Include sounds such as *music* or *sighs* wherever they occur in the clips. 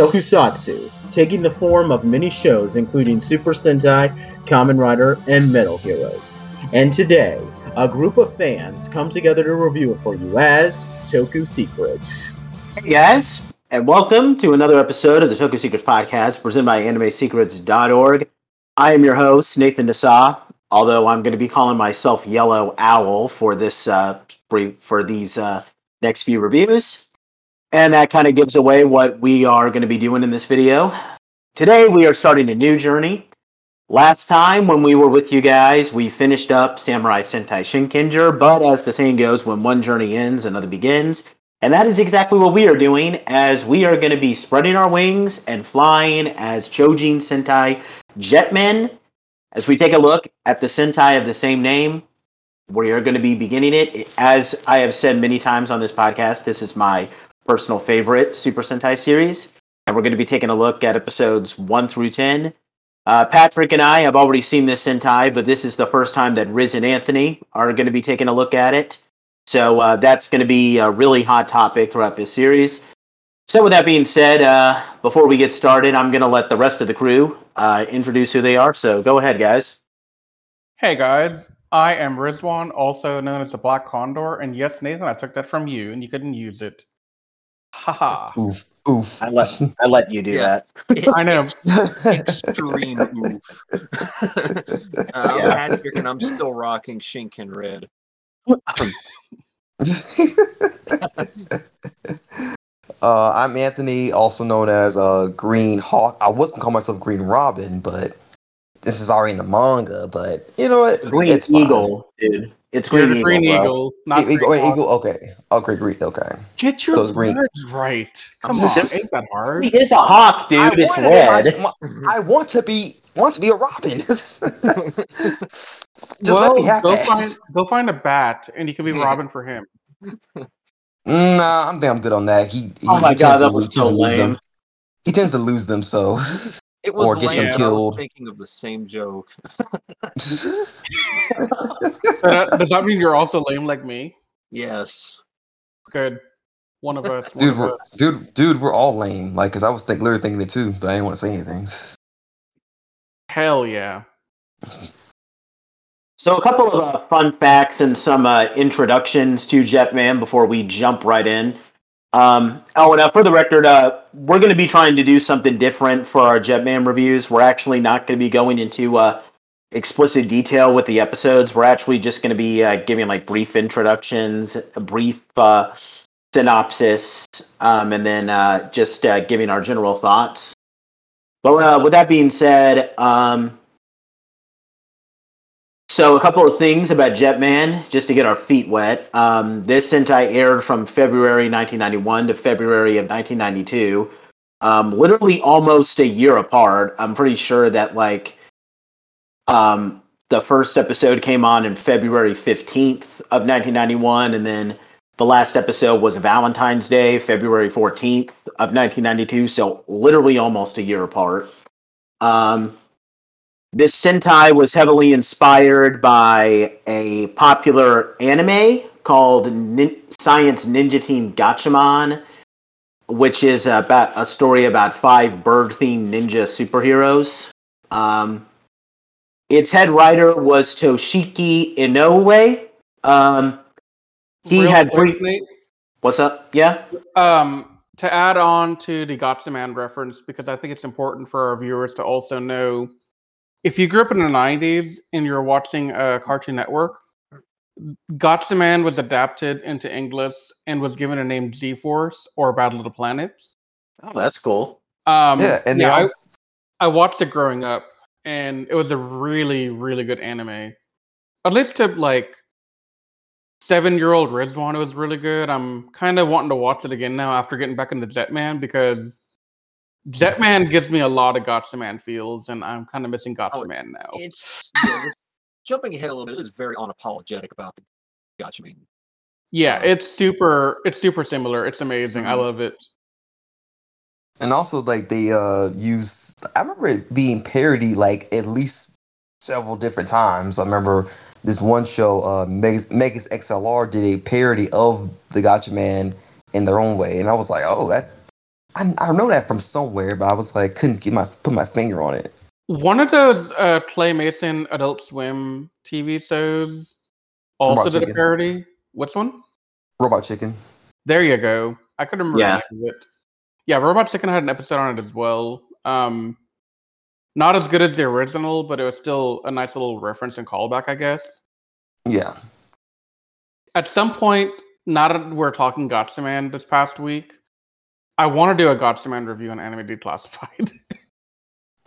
Tokusatsu, taking the form of many shows including Super Sentai, Kamen Rider, and Metal Heroes. And today, a group of fans come together to review it for you as Toku Secrets. Hey guys, and welcome to another episode of the Toku Secrets podcast presented by AnimeSecrets.org. I am your host, Nathan Dasa, although I'm going to be calling myself Yellow Owl for this uh, brief, for these uh, next few reviews. And that kind of gives away what we are going to be doing in this video. Today, we are starting a new journey. Last time, when we were with you guys, we finished up Samurai Sentai Shinkenger, but as the saying goes, when one journey ends, another begins. And that is exactly what we are doing, as we are going to be spreading our wings and flying as Choujin Sentai Jetman. As we take a look at the Sentai of the same name, we are going to be beginning it. As I have said many times on this podcast, this is my personal favorite Super Sentai series. And we're going to be taking a look at episodes 1 through 10. Uh, Patrick and I have already seen this Sentai, but this is the first time that Riz and Anthony are going to be taking a look at it. So uh, that's going to be a really hot topic throughout this series. So, with that being said, uh, before we get started, I'm going to let the rest of the crew uh, introduce who they are. So, go ahead, guys. Hey, guys. I am Rizwan, also known as the Black Condor. And yes, Nathan, I took that from you, and you couldn't use it. Haha. Oof, oof. I let I let you do Yeah. that. *laughs* I know. *laughs* Extreme oof. *laughs* uh, I'm Yeah. Patrick, and I'm still rocking Shinken Red. uh, I'm Anthony, also known as uh, Green Hawk. I wasn't calling myself Green Robin, but this is already in the manga. But you know what? Green It's fine. Eagle, dude. It's You're Green Eagle. Green. Eagle, not E- Eagle, Green Hawk. Eagle. Okay. Okay. Green. Okay. Get your So green. words right. Come I'm on, just- ain't that hard? It is a hawk, dude. I it's red. my- my- I want to be want to be a Robin. *laughs* Just well, let me have go that. find go find a bat, and you can be Yeah. Robin for him. Mm, nah, I'm damn good on that. He. Oh he Oh my he god, that was so tends to lose them. lame. He tends to lose them, so. *laughs* It was Or get lame, them but I killed. thinking of the same joke. *laughs* So that- does that mean you're also lame like me? Yes. Good. One of us. One dude, of we're, us. dude, dude, we're all lame. Like, cause I was think, literally thinking it too, but I didn't want to say anything. Hell yeah. So, a couple of uh, fun facts and some uh, introductions to Jetman before we jump right in. Um, oh, and uh, for the record, uh, we're going to be trying to do something different for our Jetman reviews. We're actually not going to be going into uh, explicit detail with the episodes. We're actually just going to be uh, giving like brief introductions, a brief uh, synopsis, um, and then uh, just uh, giving our general thoughts. But uh, with that being said, um, so, a couple of things about Jetman, just to get our feet wet. Um, this Sentai aired from February 1991 to February of 1992, um, literally almost a year apart. I'm pretty sure that like um, the first episode came on in February 15th of 1991, and then the last episode was Valentine's Day, February 14th of 1992. So, literally almost a year apart. Um, this Sentai was heavily inspired by a popular anime called Nin- Science Ninja Team Gatchaman, which is about a story about five bird-themed ninja superheroes. Um, its head writer was Toshiki Inoue. Um, he Real had three. What's up? Yeah. Um, to add on to the Gatchaman reference, because I think it's important for our viewers to also know if you grew up in the 90s and you're watching a Cartoon Network, Gatchaman was adapted into English and was given a name G-Force or Battle of the Planets. Oh, that's cool. Um, yeah, and they yeah, I, I watched it growing up, and it was a really, really good anime. At least to like seven year old Rizwan, it was really good. I'm kind of wanting to watch it again now after getting back into Jetman because Jetman gives me a lot of Gatchaman feels, and I'm kind of missing Gotcha Oh, Man now. It's yeah, just jumping ahead a little bit. It is very unapologetic about the Gatchaman. Yeah, uh, it's super. It's super similar. It's amazing. I Mhm. love it. and also like they uh use. I remember it being parodied like at least several different times. I remember this one show, uh, Megas, Megas XLR, did a parody of the Gatchaman in their own way, and I was like, oh, that I, I know that from somewhere, but I was like, couldn't get my put my finger on it. One of those uh, claymation Adult Swim TV shows also Robot did a parody. Which one? Robot Chicken. There you go. I couldn't remember Yeah. the name of it. Yeah, Robot Chicken had an episode on it as well. Um, not as good as the original, but it was still a nice little reference and callback, I guess. Yeah. At some point, now that we're talking Gatchaman this past week, I want to do a Gatchaman review on Anime Declassified.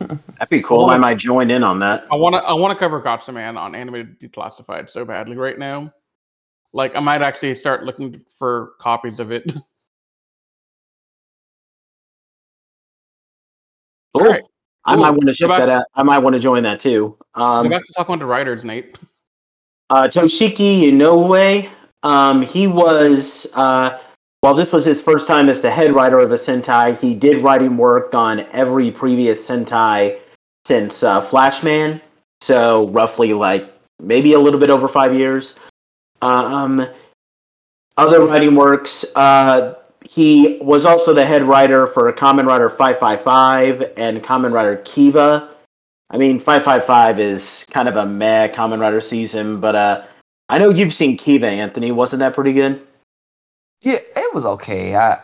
*laughs* That'd be cool. I might join in on that. I want to I want to cover Gatchaman on Anime Declassified so badly right now. Like I might actually start looking for copies of it. *laughs* Cool. Alright, I cool. might want to Go check that out. I might want to join that too. Go Um, back to talk about the writers, Nate. uh, Toshiki Inoue. Um, he was uh, while this was his first time as the head writer of a Sentai, he did writing work on every previous Sentai since uh, Flashman. So roughly like maybe a little bit over five years. Um, other writing works. Uh, he was also the head writer for Kamen Rider 555 and Kamen Rider Kiva. I mean, 555 is kind of a meh Kamen Rider season, but uh, I know you've seen Kiva, Anthony. Wasn't that pretty good? Yeah, it was okay. I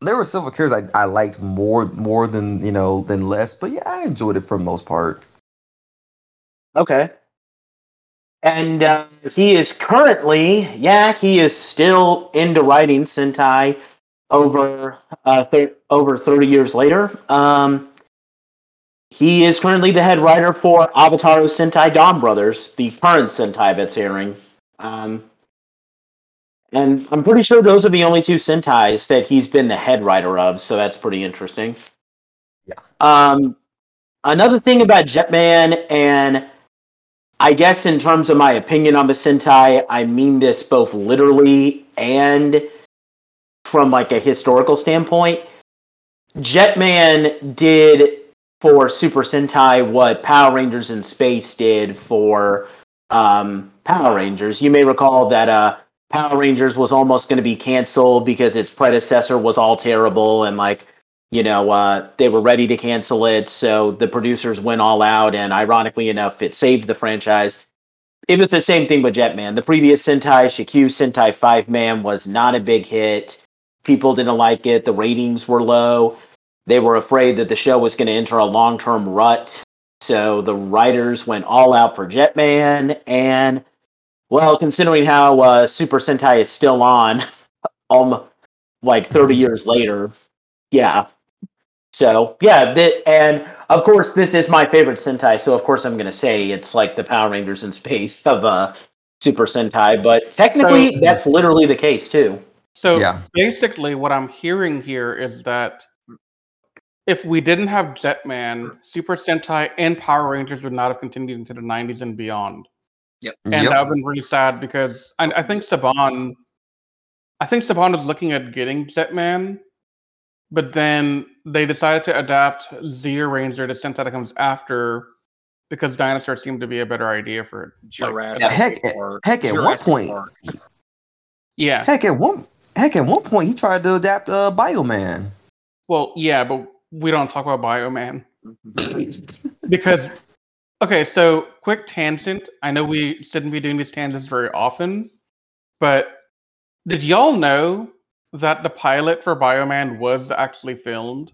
there were several characters I, I liked more more than you know than less, but yeah, I enjoyed it for the most part. Okay. And uh, he is currently, yeah, he is still into writing Sentai over uh, thir- over 30 years later. Um, he is currently the head writer for Avataro Sentai Donbrothers, the current Sentai that's airing. Um, and I'm pretty sure those are the only two Sentais that he's been the head writer of, so that's pretty interesting. Yeah. Um, another thing about Jetman, and I guess in terms of my opinion on the Sentai, I mean this both literally and from like a historical standpoint. Jetman did for Super Sentai what Power Rangers in Space did for um, Power Rangers. You may recall that uh, Power Rangers was almost going to be canceled because its predecessor was all terrible and like you know uh, they were ready to cancel it. So the producers went all out, and ironically enough, it saved the franchise. It was the same thing with Jetman. The previous Sentai, Chikyu Sentai Fiveman, was not a big hit. People didn't like it. The ratings were low. They were afraid that the show was going to enter a long term rut. So the writers went all out for Jetman. And, well, considering how uh, Super Sentai is still on, *laughs* um, like 30 years later, yeah. So, yeah. Th- and, of course, this is my favorite Sentai. So, of course, I'm going to say it's like the Power Rangers in space *laughs* of uh, Super Sentai. But technically, So- that's literally the case, too. So Yeah. basically, what I'm hearing here is that if we didn't have Jetman, Super Sentai, and Power Rangers would not have continued into the 90s and beyond. And Yep. that would have been really sad because I, I think Saban, I think Saban was looking at getting Jetman, but then they decided to adapt Zyuranger to Sentai that comes after because Dinosaur seemed to be a better idea for it. Jurassic Heck, Park. heck, at one point, Park. Yeah. heck at one heck at one point he tried to adapt uh, Bioman. Well, yeah, but we don't talk about Bioman. Mhm. *laughs* because okay so quick tangent i know we shouldn't be doing these tangents very often but did y'all know that the pilot for bioman was actually filmed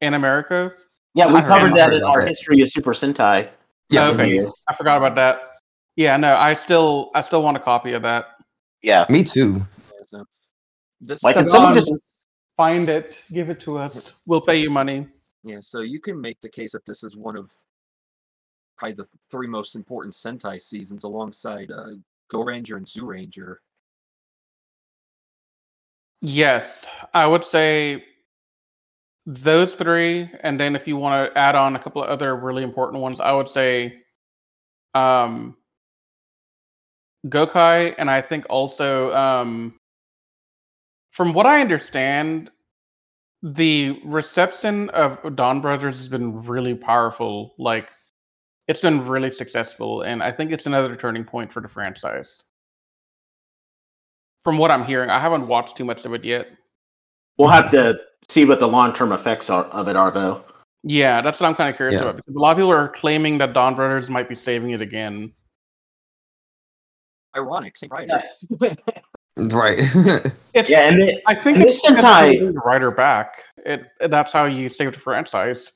in america Yeah, we I covered that in our that. history of Super Sentai. Yeah, Okay. i forgot about that yeah no i still i still want a copy of that Yeah. me too. This Like, can someone um, just find it give it to us we'll pay you money Yeah, so you can make the case that this is one of probably the three most important Sentai seasons alongside uh, Goranger and Zyuranger. yes i would say those three and then if you want to add on a couple of other really important ones i would say um gokai and i think also um from what i understand the reception of Donbrothers has been really powerful. Like, it's been really successful, and I think it's another turning point for the franchise. From what I'm hearing, I haven't watched too much of it yet. We'll have to see what the long term effects are of it are, though. Yeah, that's what I'm kind of curious Yeah. about because a lot of people are claiming that Donbrothers might be saving it again. Ironic, same writer. *laughs* Right. *laughs* It's, Yeah, and they, I think and it's this because Sentai- they the writer back. It that's how you save the franchise.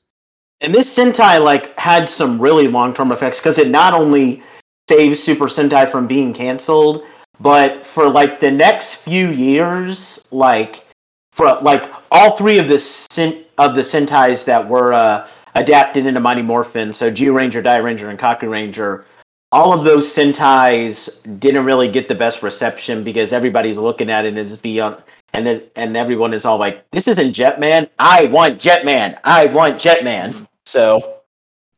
And this Sentai like had some really long term effects because it not only saves Super Sentai from being canceled, but for like the next few years, like for like all three of the sen- of the Sentais that were uh, adapted into Mighty Morphin, so Zyuranger, Die Ranger, and Kakuranger, all of those Sentais didn't really get the best reception because everybody's looking at it as beyond. And then, and everyone is all like, "This isn't Jetman. I want Jetman. I want Jetman." So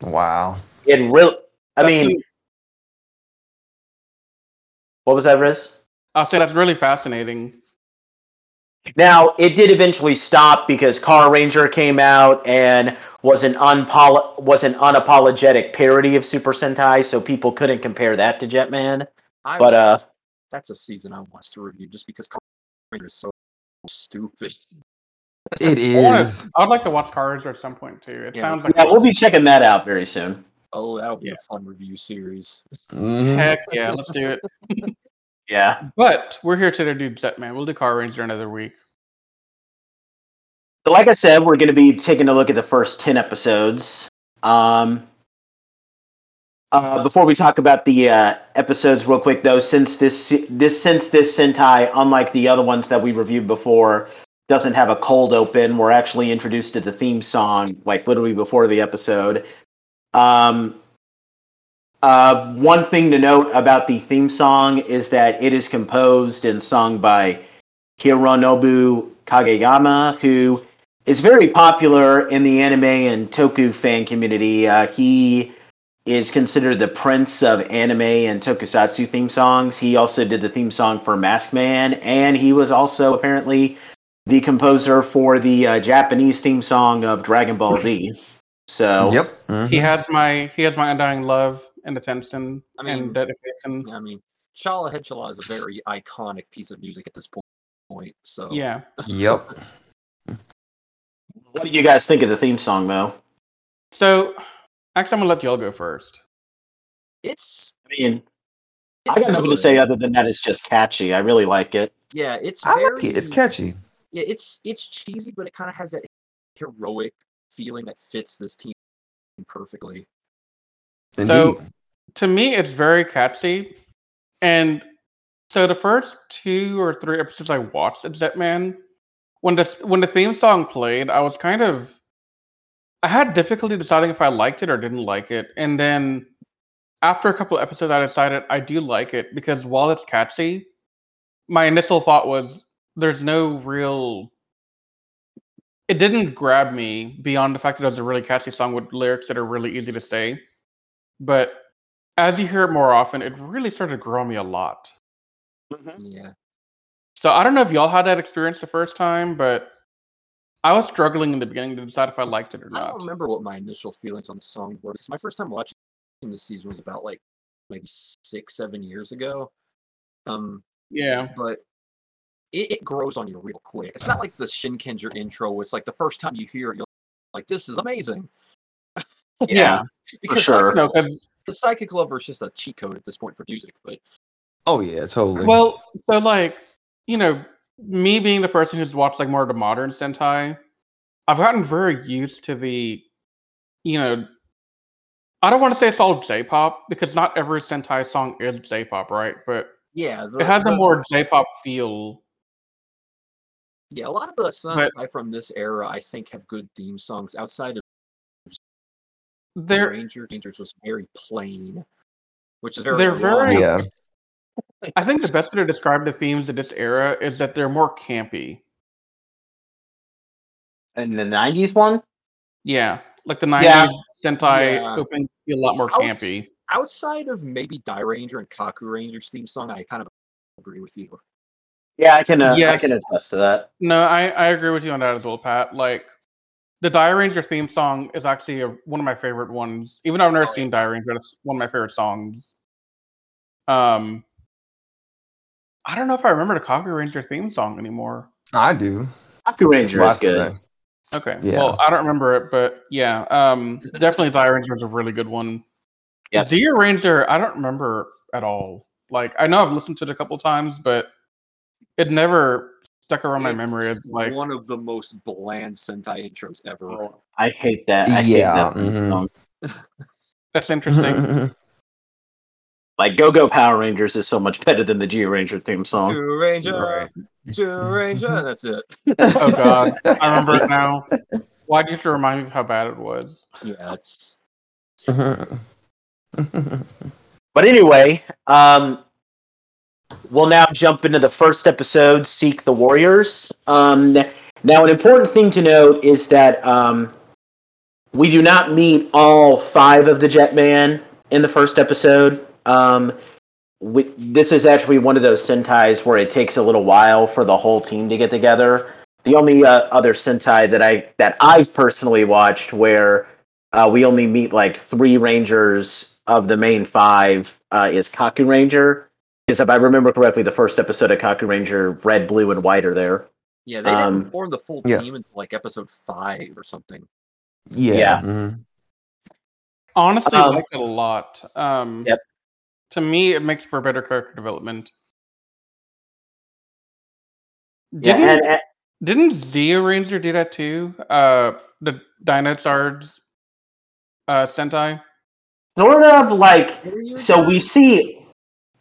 wow. it really, I That's mean, really- what was that, Riz? I'll say that's really fascinating. Now it did eventually stop because Carranger came out and was an unpol- was an unapologetic parody of Super Sentai, so people couldn't compare that to Jetman. I, But uh, that's a season I want to review just because Car Ranger is so stupid. It is. I wanna- is. I'd like to watch Cars at some point too. It Yeah. sounds like yeah, we'll be checking that out very soon. Oh, that'll be a fun review series. Mhm. heck yeah, let's do it. *laughs* Yeah. But we're here to do Jetman. We'll do Carranger another week. So, like I said, we're going to be taking a look at the first ten episodes. Um, uh, before we talk about the uh, episodes, real quick though, since this this since this Sentai, unlike the other ones that we reviewed before, doesn't have a cold open, we're actually introduced to the theme song like literally before the episode. Um, uh, one thing to note about the theme song is that it is composed and sung by Hironobu Kageyama, who is very popular in the anime and toku fan community. Uh, he is considered the prince of anime and tokusatsu theme songs. He also did the theme song for Maskman, and he was also apparently the composer for the uh, Japanese theme song of Dragon Ball Z. So, Yep. mhm. He has my he has my undying love and attention I mean- and dedication. I mean, Cha-La Head-Cha-La is a very iconic piece of music at this po- point. So Yeah. *laughs* Yep. what do you guys think of the theme song, though? So actually I'm gonna let y'all go first. it's. I mean, it's I got nothing to say other than that it's just catchy. I really like it. Yeah, it's. I very, like it. It's catchy. Yeah, it's it's cheesy, but it kind of has that heroic feeling that fits this team perfectly. Indeed. So to me it's very catchy. And so the first two or three episodes I watched of Jetman, when the when the theme song played, I was kind of I had difficulty deciding if I liked it or didn't like it. And then after a couple of episodes I decided I do like it because while it's catchy, my initial thought was there's no real it didn't grab me beyond the fact that it was a really catchy song with lyrics that are really easy to say. But as you hear it more often, it really started to grow on me a lot. Mm-hmm. Yeah, So I don't know if y'all had that experience the first time, but I was struggling in the beginning to decide if I liked it or not. I don't remember what my initial feelings on the song were because my first time watching this season was about like maybe six, seven years ago. Um, Yeah. but it, it grows on you real quick. It's not like the Shinkenger intro. Where it's like the first time you hear it, you're like, "This is amazing." *laughs* Yeah. *laughs* because sure. Psychic, No, 'cause- the Psychic Lover is just a cheat code at this point for music. But oh yeah, totally. well, so like, you know, me being the person who's watched like more of the modern Sentai, I've gotten very used to the, you know, I don't want to say it's all J-pop because not every Sentai song is J-pop, right? But yeah, the, it has a more J-pop feel. yeah. A lot of the but- from this era, I think, have good theme songs. Outside of They're Ranger, Rangers was very plain, which is very. They're very- yeah. I think the best way to describe the themes of this era is that they're more campy. And the '90s one. Yeah, like the '90s Yeah. Sentai Yeah. opening feel a lot more Outs- campy. outside of maybe Dairanger and Kakuranger's theme song, I kind of agree with you. Yeah, I can. Uh, I can attest to that. No, I, I agree with you on that as well, Pat. Like the Dairanger theme song is actually a, one of my favorite ones. Even though I've never Oh, seen Dairanger, it's one of my favorite songs. Um, I don't know if I remember the Kakuranger theme song anymore. I do. Kakuranger Well, is good. thing. Okay. Yeah. Well, I don't remember it, but yeah, um, definitely Dairanger is a really good one. Yep. Zyuranger, I don't remember at all. Like, I know I've listened to it a couple times, but it never stuck around my memory as like. one of the most bland Sentai intros ever. I hate that. I hate Yeah, that mhm. song. That's interesting. *laughs* Like Go Go Power Rangers is so much better than the Zyuranger theme song. Two Ranger, Right. Two Ranger. That's it. *laughs* oh God, *laughs* I remember it now. Why do you have to remind me of how bad it was? Yeah, it's *laughs* But anyway, um, we'll now jump into the first episode, Seek the Warriors. Um, now, an important thing to note is that um, we do not meet all five of the Jetman in the first episode. Um, we, this is actually one of those Sentais where it takes a little while for the whole team to get together. The only uh, other Sentai that I that I've personally watched where uh, we only meet like three Rangers of the main five uh, is Kakuranger. Because if I remember correctly, the first episode of Kakuranger, red, blue, and white are there. yeah. They Um, didn't form the full yeah. team until like episode five or something. yeah. Yeah. mhm. Honestly, I Um, like it a lot. Um, Yep. To me, it makes for better character development. Didn't and, and- Didn't Zyuranger do that too? Uh, the Dinosaurs uh, Sentai. sort of like so we see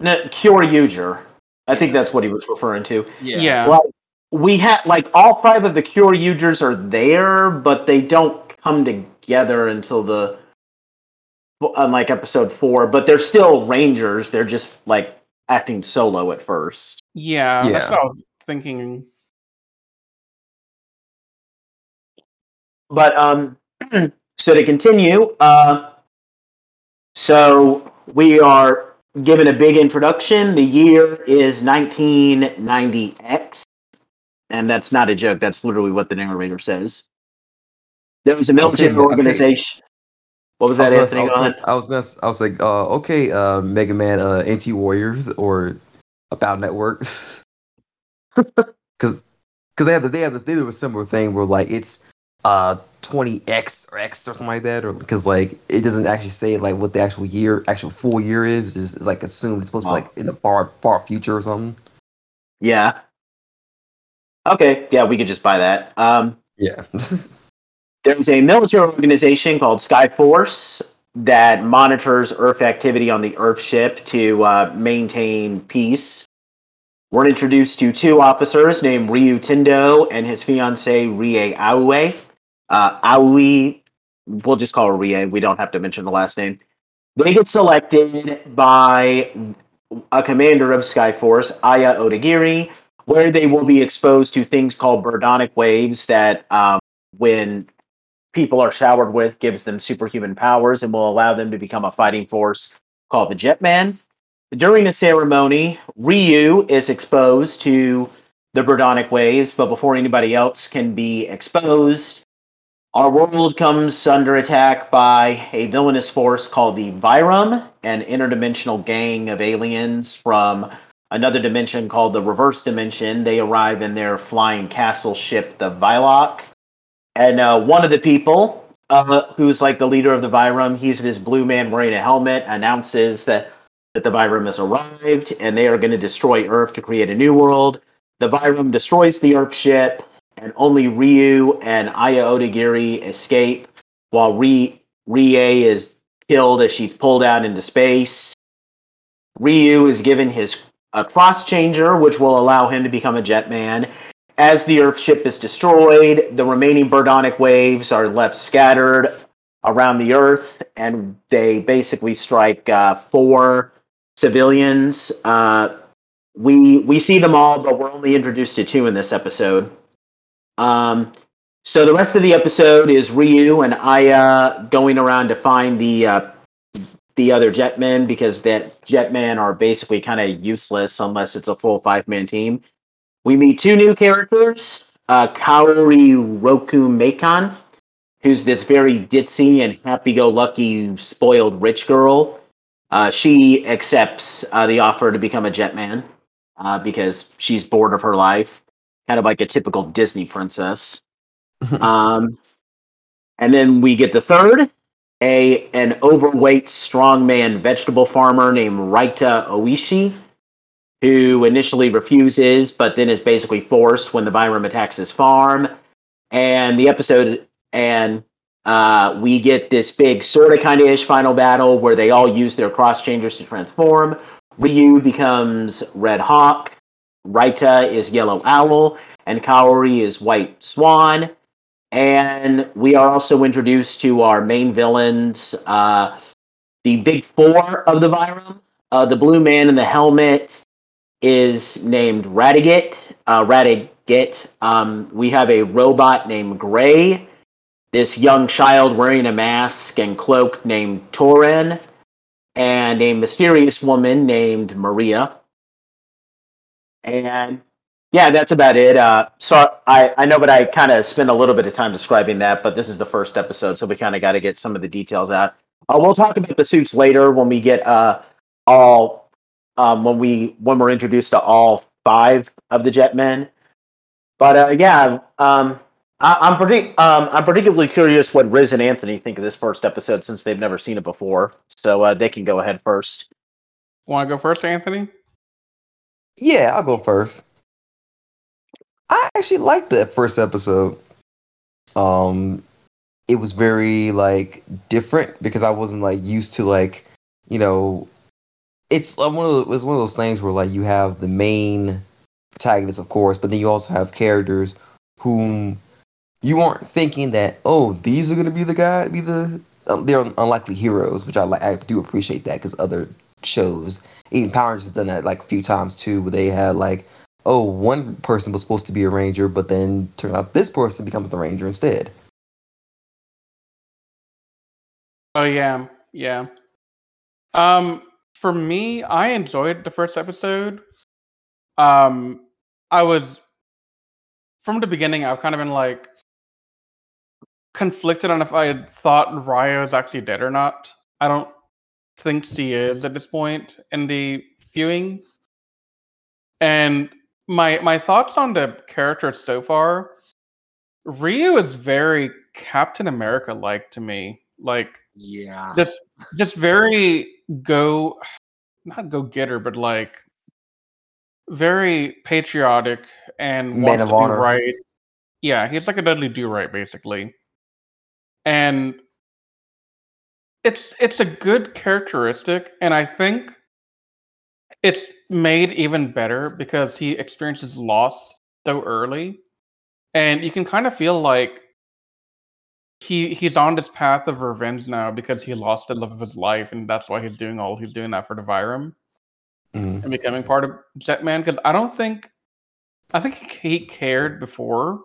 no, Kyuranger. I think that's what he was referring to. Yeah. Yeah. Like we had like all five of the Kyurangers are there, but they don't come together until the unlike episode four. But they're still Rangers. They're just like acting solo at first. Yeah, Yeah. that's what I was thinking. But um, *clears throat* so to continue, uh, so we are given a big introduction. The year is 1990X, and that's not a joke. That's literally what the narrator says. There was a military Okay, okay. organization. What was that, I, was Go gonna. I was gonna, I was like, uh, okay, uh, Mega Man, uh, NT Warriors or Battle Network, *laughs* because they have the, they have this, they do a similar thing where like it's uh 20x or x or something like that, or because like it doesn't actually say like what the actual year, actual full year is. It's, just, it's like assumed it's supposed to be like in the far far future or something. Yeah. Okay. Yeah, we could just buy that. Um, Yeah. *laughs* There's a military organization called Skyforce that monitors Earth activity on the Earth ship to uh, maintain peace. We're introduced to two officers named Ryu Tendo and his fiancee Rie Aue. Uh, Aoi, we'll just call her Rie. We don't have to mention the last name. They get selected by a commander of Skyforce, Aya Odagiri, where they will be exposed to things called birdonic waves that, um, when people are showered with gives them superhuman powers and will allow them to become a fighting force called the Jetman. During the ceremony, Ryu is exposed to the Birdonic waves, but before anybody else can be exposed, our world comes under attack by a villainous force called the Vyram, an interdimensional gang of aliens from another dimension called the Reverse Dimension. They arrive in their flying castle ship, the Vilok. And uh, one of the people, uh, who's like the leader of the Vyram, he's this blue man wearing a helmet, announces that, that the Vyram has arrived and they are going to destroy Earth to create a new world. The Vyram destroys the Earth ship, and only Ryu and Aya Odagiri escape, while Rie, is killed as she's pulled out into space. Ryu is given his a cross changer, which will allow him to become a Jetman. As the Earth ship is destroyed, the remaining Birdonic waves are left scattered around the Earth, and they basically strike uh, four civilians. Uh, we we see them all, but we're only introduced to two in this episode. Um, so the rest of the episode is Ryu and Aya going around to find the uh, the other Jetmen because that Jetmen are basically kind of useless unless it's a full five man team. We meet two new characters, uh, Kaori Rokumeikan, who's this very ditzy and happy-go-lucky, spoiled rich girl. Uh, she accepts uh, the offer to become a Jetman uh, because she's bored of her life. kind of like a typical Disney princess. *laughs* um, and then we get the third, a an overweight strongman vegetable farmer named Raita Oishi, who initially refuses, but then is basically forced when the Vyram attacks his farm. And the episode and uh, we get this big sort of kind of ish final battle where they all use their cross changers to transform. Ryu becomes Red Hawk, Raita is Yellow Owl, and Kaori is White Swan. And we are also introduced to our main villains, uh, the big four of the Vyram. Uh, the blue man in the helmet is named Radiguet. Uh, Radiguet. Um, we have a robot named Gray. This young child wearing a mask and cloak named Torin. And a mysterious woman named Maria. And yeah, that's about it. Uh, so I, I know, but I kind of spent a little bit of time describing that, but this is the first episode, so we kind of got to get some of the details out. Uh, we'll talk about the suits later when we get uh, all um, when we when we're introduced to all five of the Jetmen. But uh, yeah, um, I, I'm pretty um, I'm particularly curious what Riz and Anthony think of this first episode since they've never seen it before. So uh, they can go ahead first. Want to go first, Anthony? Yeah, I'll go first. I actually liked that first episode. Um, it was very like different because I wasn't like used to like you know, it's uh, one of the, it's one of those things where like you have the main protagonist, of course, but then you also have characters whom you aren't thinking that oh these are gonna be the guy be the um, they're unlikely heroes, which I like I do appreciate that because other shows even Power Rangers has done that like a few times too, where they had like oh, one person was supposed to be a ranger, but then turn out this person becomes the ranger instead. Oh yeah, yeah. Um, for me, I enjoyed the first episode. Um, I was from the beginning. I've kind of been like conflicted on if I had thought was actually dead or not. I don't think she is at this point in the viewing. And my my thoughts on the character so far ryu is very captain america like to me like Yeah. just just very go not go getter but like very patriotic and Man wants to do right. Yeah he's like a dudley do right basically. And it's it's a good characteristic and i think it's made even better because he experiences loss so early. And you can kind of feel like he he's on this path of revenge now because he lost the love of his life and that's why he's doing all he's doing that for the Vyram Mhm. and becoming part of Jetman because I don't think I think he cared before,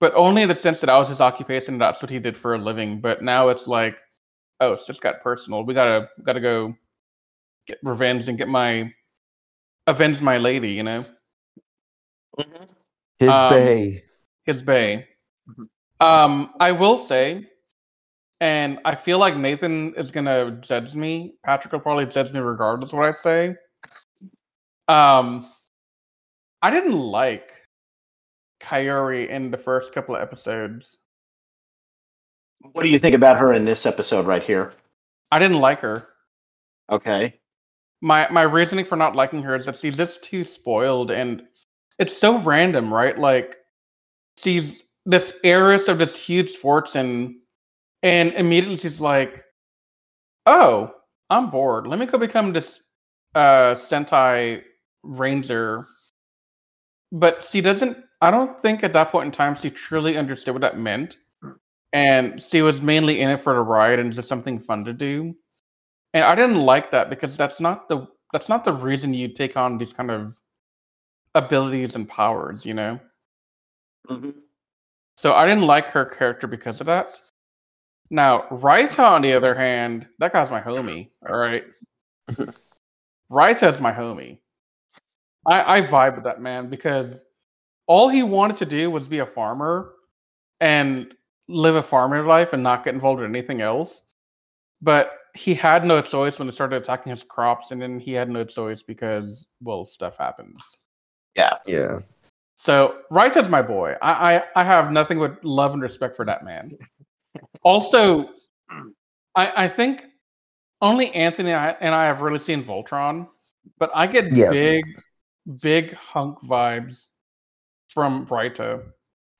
but only in the sense that I was his occupation and that's what he did for a living. But now it's like, oh, it's just got personal. We gotta gotta go get revenge and get my avenge my lady, you know? His Um, bay. His bay. Um, I will say, and I feel like Nathan is gonna judge me. Patrick will probably judge me regardless of what I say. Um, I didn't like Kaori in the first couple of episodes. What do you think about her in this episode right here? I didn't like her. Okay. My my reasoning for not liking her is that she's just too spoiled and it's so random, right? Like she's this heiress of this huge fortune and immediately she's like, Oh, I'm bored. Let me go become this uh Sentai Ranger. But she doesn't I don't think at that point in time she truly understood what that meant. And she was mainly in it for the ride and just something fun to do. And I didn't like that because that's not the that's not the reason you take on these kind of abilities and powers, you know? Mhm. So I didn't like her character because of that. Now, Raita, on the other hand, that guy's my homie. All right. *laughs* Raita's my homie. I, I vibe with that man because all he wanted to do was be a farmer and live a farmer life and not get involved in anything else. But he had no choice when they started attacking his crops, and then he had no choice because, well, stuff happens. Yeah. Yeah. So Raita's my boy. I, I I have nothing but love and respect for that man. also, I I think only Anthony and I, have really seen Voltron, but I get Yes. big big hunk vibes from Raita.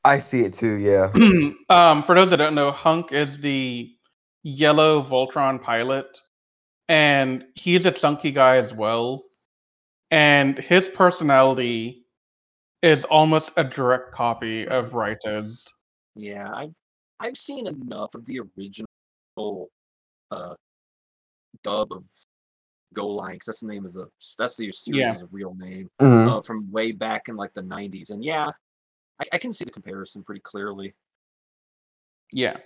I see it too. Yeah. *clears throat* um, for those that don't know, Hunk is the yellow Voltron pilot, and he's a chunky guy as well. And his personality is almost a direct copy of Raita's. Yeah, I've I've seen enough of the original uh dub of GoLion, 'cause that's the name of the that's the series' Yeah. real name Mhm. uh, from way back in like the '90s, and yeah, I, I can see the comparison pretty clearly. Yeah.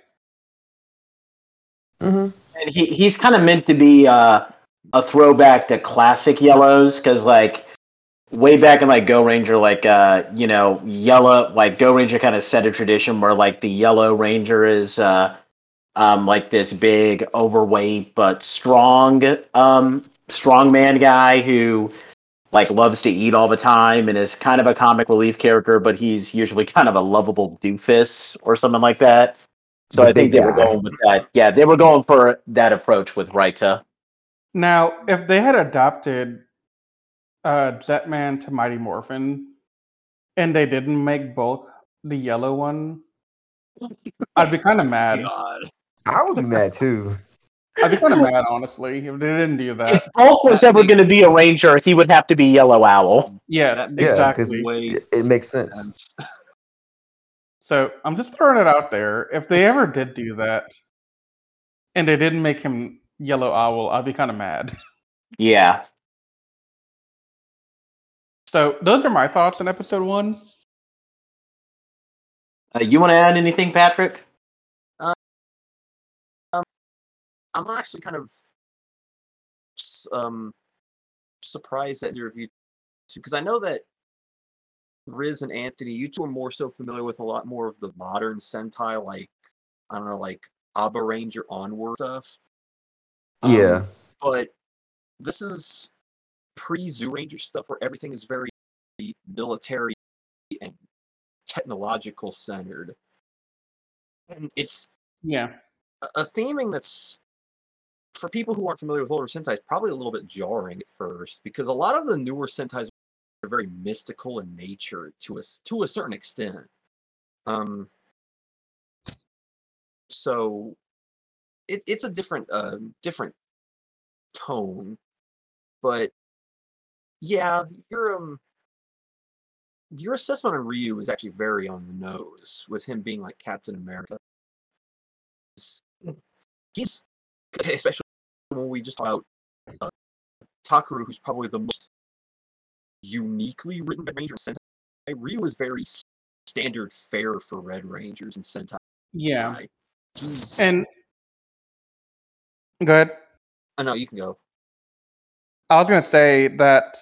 Mhm. And he he's kind of meant to be uh, a throwback to classic yellows because like way back in like Go Ranger, like uh, you know yellow like Go Ranger kind of set a tradition where like the yellow ranger is uh, um, like this big overweight but strong um, strong man guy who like loves to eat all the time and is kind of a comic relief character, but he's usually kind of a lovable doofus or something like that. So The I think big they were going with that. Yeah, they were going for that approach with Raita. Now, if they had adopted uh, Jetman to Mighty Morphin, and they didn't make Bulk the yellow one, I'd be kind of *laughs* mad. God, I would be mad too. I'd be kind of mad, honestly, if they didn't do that. If that. Bulk was that ever makes- going to be a ranger, he would have to be Yellow Owl. Yes, Yeah, exactly. Way it, it makes sense. So I'm just throwing it out there. If they ever did do that, and they didn't make him Yellow Owl, I'd be kind of mad. Yeah. So those are my thoughts on episode one. Uh, you want to add anything, Patrick? I'm actually kind of um surprised that your review because I know that Riz and Anthony, you two are more so familiar with a lot more of the modern Sentai, like I don't know, like Abaranger onward stuff. Um, Yeah. but this is pre Zyuranger stuff where everything is very military and technological centered, and it's Yeah. a- a theming that's for people who aren't familiar with older Sentai is probably a little bit jarring at first because a lot of the newer Sentais are very mystical in nature to a to a certain extent. Um, so it, it's a different uh, different tone, but yeah, your um your assessment on Ryu is actually very on the nose with him being like Captain America he's especially when we just talk about uh, Takeru, who's probably the most uniquely written Red Ranger Sentai. Ryu is very standard fare for Red Rangers and Sentai. Yeah. He's, And go ahead. oh no, you can go. I was gonna say that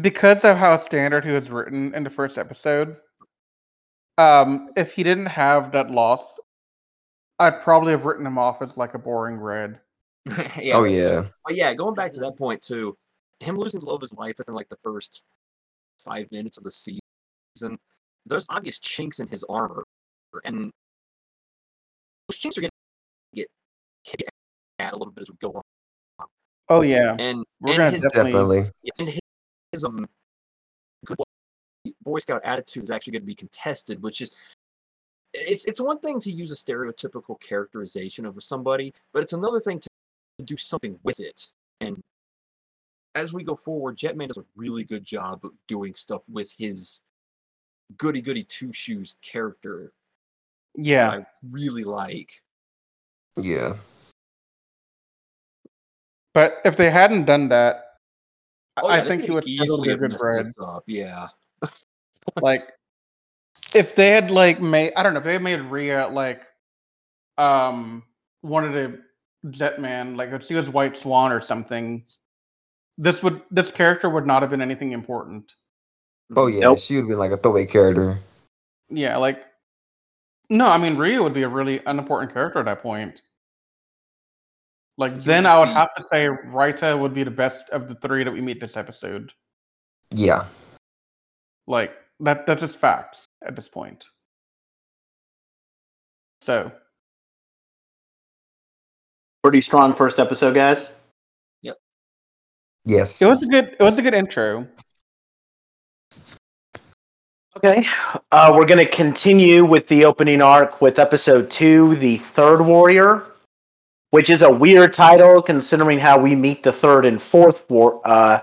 because of how standard he was written in the first episode, um, if he didn't have that loss, I'd probably have written him off as like a boring red. *laughs* yeah, Oh yeah. But yeah, going back to that point too, him losing the love of his life within like the first five minutes of the season, there's obvious chinks in his armor, and those chinks are going to get hit at a little bit as we go on. Oh yeah, And we're and gonna his, definitely. Definitely. and his, his um good boy- Boy Scout attitude is actually going to be contested, which is it's it's one thing to use a stereotypical characterization of somebody, but it's another thing to, to do something with it. And as we go forward, Jetman does a really good job of doing stuff with his goody goody two shoes character Yeah, that I really like. Yeah. but if they hadn't done that, I- Oh, I yeah, they think could he would still easily be a have good messed red. this up. Yeah. *laughs* like if they had like made I don't know if they made Rie like um one of the Jetman like if she was White Swan or something, this would this character would not have been anything important. Oh yeah. Nope. She would have been like a throwaway character. Yeah, like no, I mean Rie would be a really unimportant character at that point. Like She then I would be- have to say Raita would be the best of the three that we meet this episode. Yeah. Like that that's just facts at this point. So Pretty strong first episode, guys. Yep. Yes. it was a good it was a good intro. Okay. Uh, we're going to continue with the opening arc with episode two, The Third Warrior, which is a weird title considering how we meet the third and fourth war. Uh,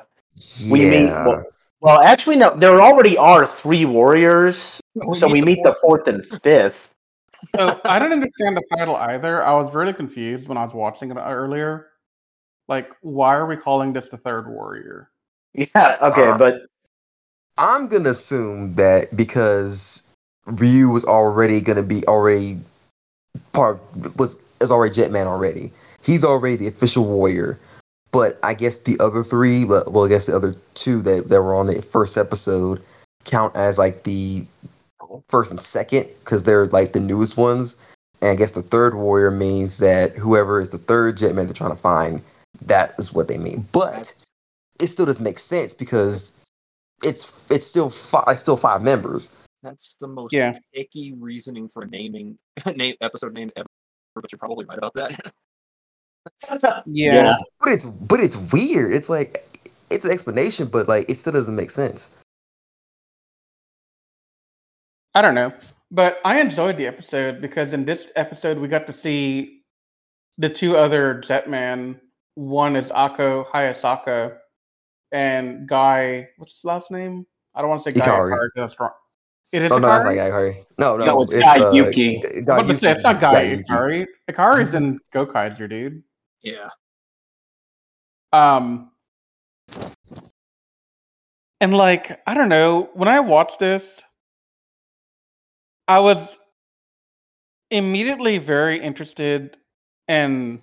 we meet. Well, well, actually, no, there already are three warriors, so we meet the fourth and fifth. So I didn't understand the title either. I was really confused when I was watching it earlier. Like, why are we calling this the third warrior? Yeah, okay, Uh, but I'm gonna assume that because Ryu was already gonna be already part was is already Jetman already. He's already the official warrior. But I guess the other three, well, well, I guess the other two that, that were on the first episode count as like the first and second because they're like the newest ones. And I guess the third warrior means that whoever is the third Jetman they're trying to find, that is what they mean. But it still doesn't make sense because it's it's still five still five members. That's the most Yeah. icky reasoning for naming *laughs* name episode name ever, but you're probably right about that. *laughs* Yeah. But it's but it's weird. It's like it's an explanation, but like it still doesn't make sense. I don't know. But I enjoyed the episode because in this episode we got to see the two other Jetman. One is Ako Hayasaka and Guy what's his last name? I don't want to say Guy Ikari. Ikari, that's wrong. It is Oh no, that's not Guy Ikari. No, no, No, it's Guy uh, Yuki. I Guy was about to say, it's not Guy Yuki. Ikari. Ikari's in Gokaiger, dude. yeah. Um, and like I don't know, when I watched this, I was immediately very interested in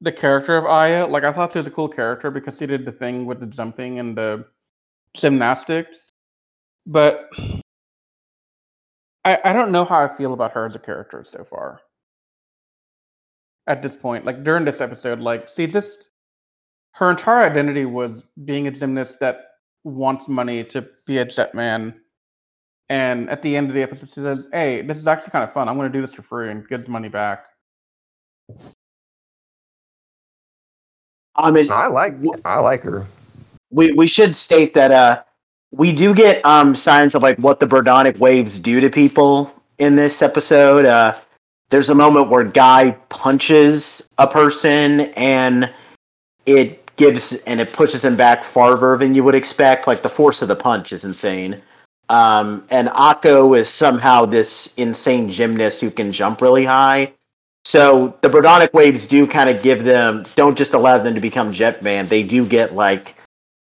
the character of Aya. Like I thought she was a cool character because she did the thing with the jumping and the gymnastics, but I I don't know how I feel about her as a character so far. At this point, like during this episode, like she just her entire identity was being a gymnast that wants money to be a jet man. And at the end of the episode, she says, "Hey, this is actually kind of fun. I'm going to do this for free," and gives money back. I mean, I like I like her. we we should state that uh we do get um signs of like what the Birdonic waves do to people in this episode. Uh there's a moment where Guy punches a person and it gives and it pushes him back farther than you would expect. Like the force of the punch is insane. Um and Ako is somehow this insane gymnast who can jump really high. So the Birdonic waves do kind of give them don't just allow them to become Jetman, they do get like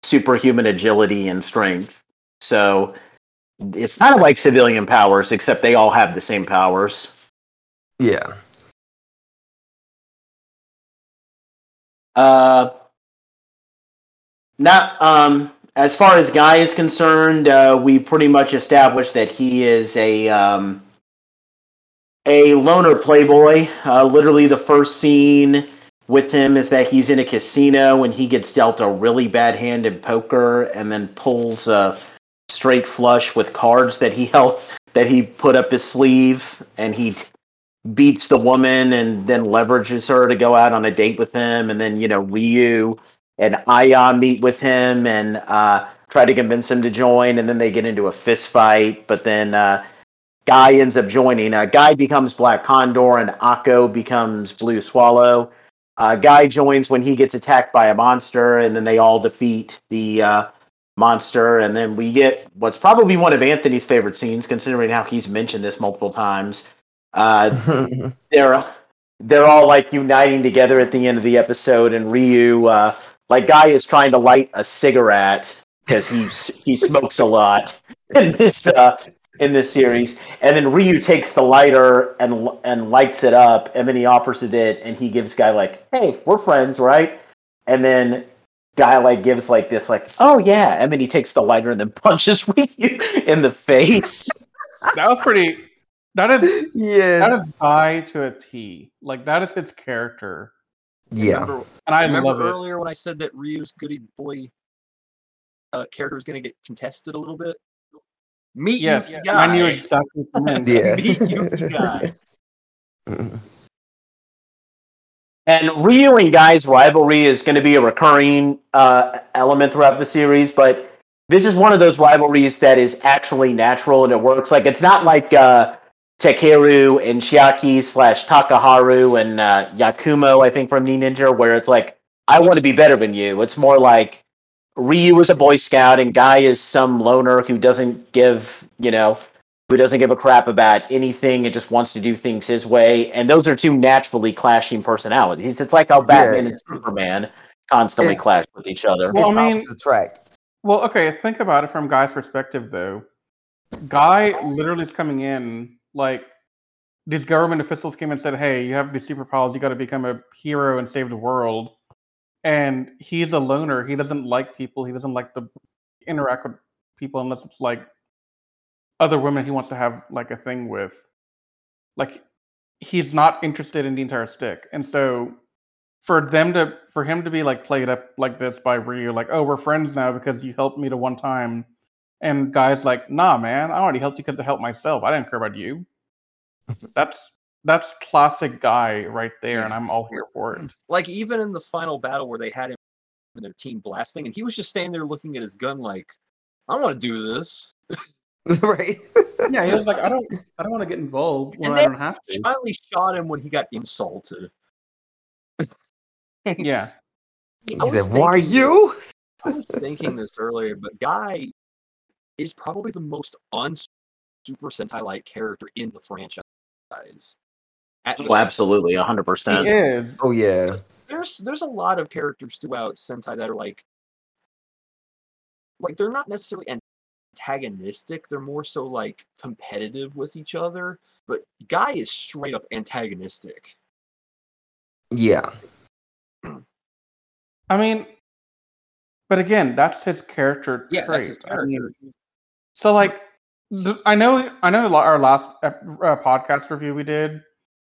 superhuman agility and strength. So it's kind of like civilian powers, except they all have the same powers. Yeah. Uh, not um, as far as Guy is concerned, uh, we pretty much established that he is a um, a loner playboy. Uh, literally, the first scene with him is that he's in a casino and he gets dealt a really bad hand in poker, and then pulls a straight flush with cards that he *laughs* held that he put up his sleeve, and he beats the woman and then leverages her to go out on a date with him. And then you know Ryu and Aya meet with him and uh, try to convince him to join. And then they get into a fist fight but then uh, Guy ends up joining. Uh, Guy becomes Black Condor and Ako becomes Blue Swallow uh, Guy joins when he gets attacked by a monster and then they all defeat the uh, monster. And then we get what's probably one of Anthony's favorite scenes considering how he's mentioned this multiple times. Uh, *laughs* they're they're all like uniting together at the end of the episode, and Ryu, uh, like Guy, is trying to light a cigarette because he he smokes a lot. *laughs* In this uh, in this series, and then Ryu takes the lighter and and lights it up, and then he offers it, it and he gives Guy like, "Hey, we're friends, right?" And then Guy like gives like this like, "Oh yeah," and then he takes the lighter and then *laughs* punches Ryu in the face. That was pretty. That is that yes. is Guy to a T. Like that is his character, Yeah. Remember, and I remember love it. earlier when I said that Ryu's goody boy uh, character is going to get contested a little bit? Meet Yes, you I knew guys. exactly what you meant. *laughs* Yeah. Meet you guys. Mhm. *laughs* And Ryu and Guy's rivalry is going to be a recurring uh, element throughout the series, but this is one of those rivalries that is actually natural and it works. Like it's not like uh, Takeru and Chiaki slash Takaharu and uh, Yakumo, I think from Ni Ninninger, where it's like I want to be better than you. It's more like Ryu is a Boy Scout and Guy is some loner who doesn't give, you know, who doesn't give a crap about anything and just wants to do things his way. And those are two naturally clashing personalities. It's like how Batman and Superman constantly It's- clash with each other. Well, it's I mean- attract. Well, okay, think about it from Guy's perspective, though. Guy literally is coming in like these government officials came and said, "Hey, you have these superpowers. You got to become a hero and save the world." And he's a loner. He doesn't like people. He doesn't like to interact with people unless it's like other women he wants to have like a thing with. Like he's not interested in the entire stick, and so for them to for him to be like played up like this by Ryu, like, oh, we're friends now because you helped me to one time, and guys like, nah, man, I already helped you because I helped myself. I didn't care about you. *laughs* that's that's classic guy right there, and I'm all here for it. *laughs* Like even in the final battle where they had him and their team blasting, and he was just standing there looking at his gun like, I want to do this. *laughs* right? Yeah, he was like, I don't, I don't want to get involved when And I don't have She to. finally shot him when he got insulted. *laughs* Yeah, He said, "Why thinking- you?" I was thinking this earlier, but Guy is probably the most un Super Sentai like character in the franchise. At the Oh, absolutely, 100%. he. Oh yeah. there's there's a lot of characters throughout Sentai that are like like they're not necessarily antagonistic, they're more so like competitive with each other, but Guy is straight up antagonistic. Yeah. *clears throat* I mean, but again, that's his character Yeah, trait. that's his I mean, so like, the, I know, I know, our last uh, podcast review we did,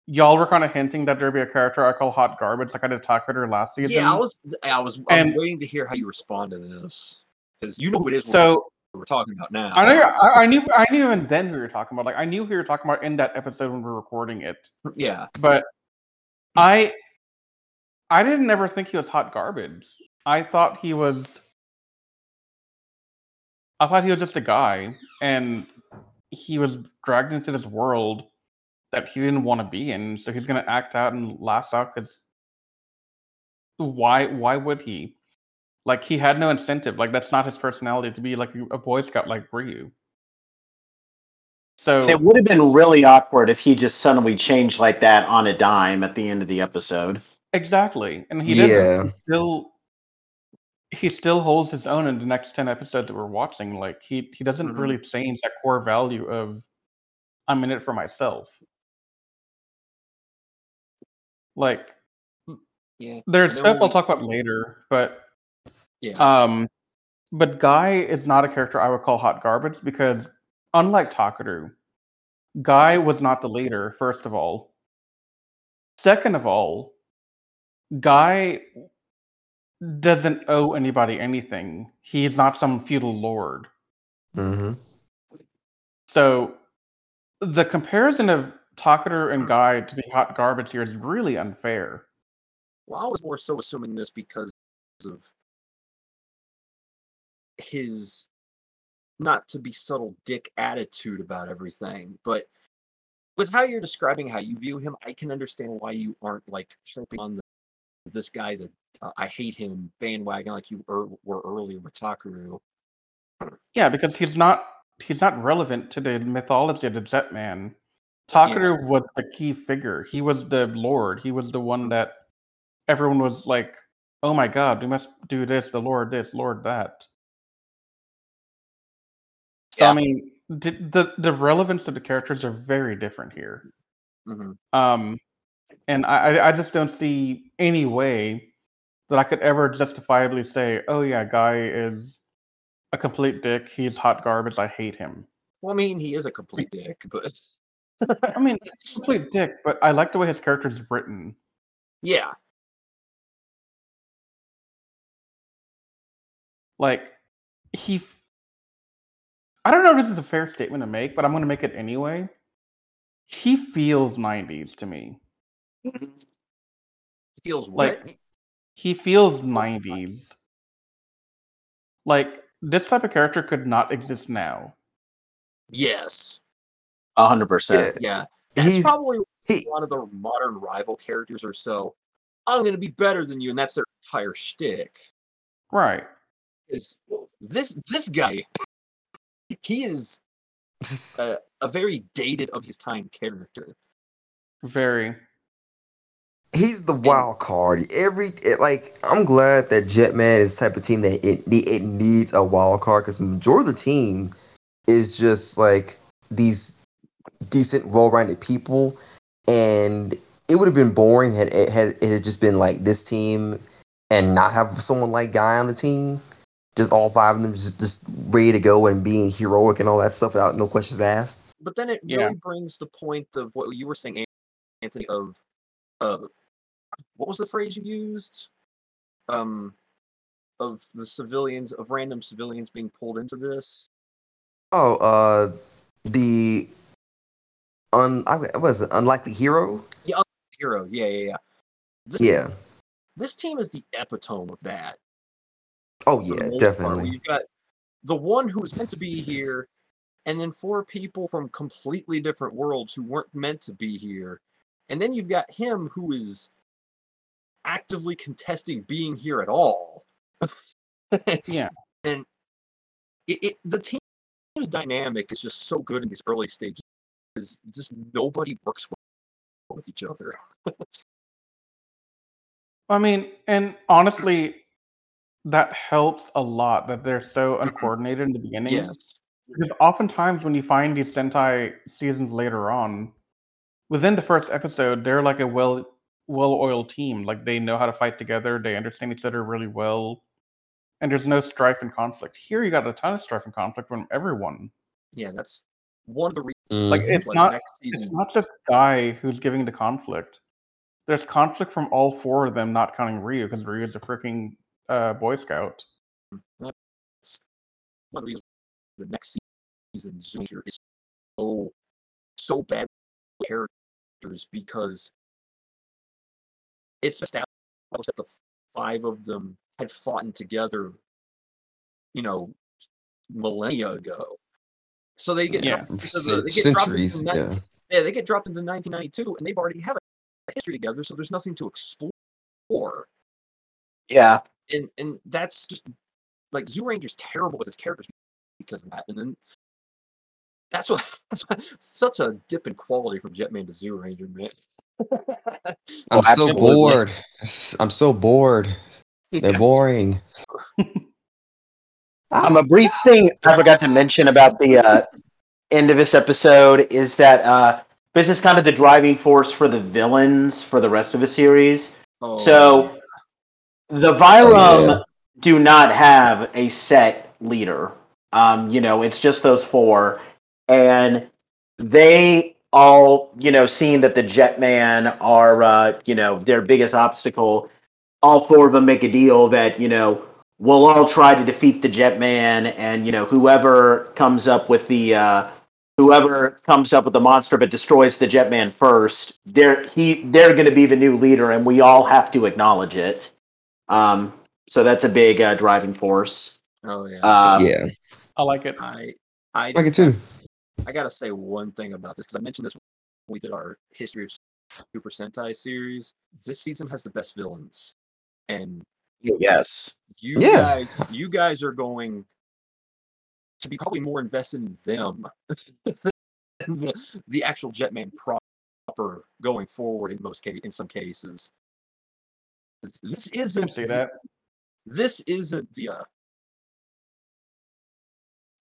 y'all were kind of hinting that there'd be a character I call hot garbage, like I did her last season. Yeah, I was I was I'm waiting to hear how you respond to this. Because you know who it is so we're, talking about now. I know, I, I knew, I knew even then who you were talking about. Like, I knew who you were talking about in that episode when we were recording it. yeah. but I I didn't ever think he was hot garbage. I thought he was I thought he was just a guy and he was dragged into this world that he didn't want to be in, so he's gonna act out and lash out because why why would he? Like he had no incentive. Like that's not his personality to be like a Boy Scout like Ryu. So It would have been really awkward if he just suddenly changed like that on a dime at the end of the episode. Exactly, and he did Yeah. still. He still holds his own in the next ten episodes that we're watching. Like he he doesn't Mhm. really change that core value of I'm in it for myself. Like Yeah. there's And then stuff I'll talk about later, but Yeah. um, but Guy is not a character I would call hot garbage because unlike Takeru, Guy was not the leader. First of all, second of all, Guy doesn't owe anybody anything. He's not some feudal lord. Mm-hmm. So the comparison of Takeru and Guy to be hot garbage here is really unfair. Well, I was more so assuming this because of his not to be subtle dick attitude about everything, but with how you're describing how you view him, I can understand why you aren't like jumping on the this guy's a uh, I hate him bandwagon like you er, were earlier with Takeru. Yeah, because he's not he's not relevant to the mythology of the Jetman. Takeru was the key figure. He was the lord. He was the one that everyone was like, "Oh my god, we must do this, the lord this, lord that." So Yeah. I mean, the, the relevance of the characters are very different here. hmm Um, and I I- I just don't see any way that I could ever justifiably say, "Oh yeah, guy is a complete dick. He's hot garbage. I hate him." Well, I mean, he is a complete dick, but *laughs* I mean, complete dick, but I like the way his character is written. yeah, Like he, I don't know if this is a fair statement to make, but I'm going to make it anyway. He feels 90s to me. It feels Like- He feels 90s. Like this type of character could not exist now. Yes. A hundred percent. Yeah. That's He's probably he, a lot of the modern rival characters or so I'm gonna be better than you, and that's their entire shtick. Right. Is this this guy he is *laughs* a, a very dated of his time character. Very. he's the wild card. Every it, like, I'm glad that Jetman is the type of team that it it needs a wild card because majority of the team is just like these decent, well-rounded people, and it would have been boring had it had it had just been like this team and not have someone like Guy on the team. Just all five of them just just ready to go and being heroic and all that stuff without no questions asked. But then it Yeah. really brings the point of what you were saying, Anthony, of uh, what was the phrase you used? Um, of the civilians, of random civilians being pulled into this. Oh, uh, the un I was it unlikely hero? Yeah hero, yeah, yeah, yeah. This, Yeah. this team is the epitome of that. Oh yeah, most part, where definitely. You've got the one who was meant to be here, and then four people from completely different worlds who weren't meant to be here. And then you've got him who is actively contesting being here at all. *laughs* Yeah. And it, it the team's dynamic is just so good in these early stages. Is just nobody works well with each other. *laughs* I mean, and honestly, that helps a lot that they're so mm-hmm. uncoordinated in the beginning. Yes. Because oftentimes when you find these Sentai seasons later on, within the first episode, they're like a well well-oiled team. Like they know how to fight together, they understand each other really well, and there's no strife and conflict. Here you got a ton of strife and conflict from everyone. Yeah, that's one of the reasons Like it's like, not next it's not just Guy who's giving the conflict. There's conflict from all four of them, not counting Ryu, because Ryu is a freaking uh, Boy Scout. That's one of the reasons the next season Zoom is so so bad characters because it's established that the five of them had fought together, you know, millennia ago. So they get Yeah. dropped into they get dropped into Centuries, the ni- yeah. yeah, they get dropped into 1992, and they've already have a history together, so there's nothing to explore Yeah. and and that's just like Zyuranger's terrible with his characters because of that. And then that's what *laughs* that's what, such a dip in quality from Jetman to Zoo Ranger, man. I'm oh, so absolutely. bored. *laughs* I'm so bored. They're *laughs* boring. Um, a brief thing I forgot to mention about the uh, end of this episode is that uh, this is kind of the driving force for the villains for the rest of the series. Oh, So the Oh, yeah. do not have a set leader. Um, you know, it's just those four, and they all, you know, seeing that the Jetman are, uh, you know, their biggest obstacle. All four of them make a deal that you know we'll all try to defeat the Jetman, and you know whoever comes up with the uh, whoever comes up with the monster but destroys the Jetman first, they're he they're going to be the new leader, and we all have to acknowledge it. Um, so that's a big uh, driving force. oh yeah. Uh, yeah, I like it. I I I like it too. I gotta say one thing about this because I mentioned this when we did our history of Super Sentai series. This season has the best villains, and Yes. you Yeah. guys you guys are going to be probably more invested in them *laughs* than the, the actual jetman proper going forward in most case in some cases this isn't see that. this isn't the uh,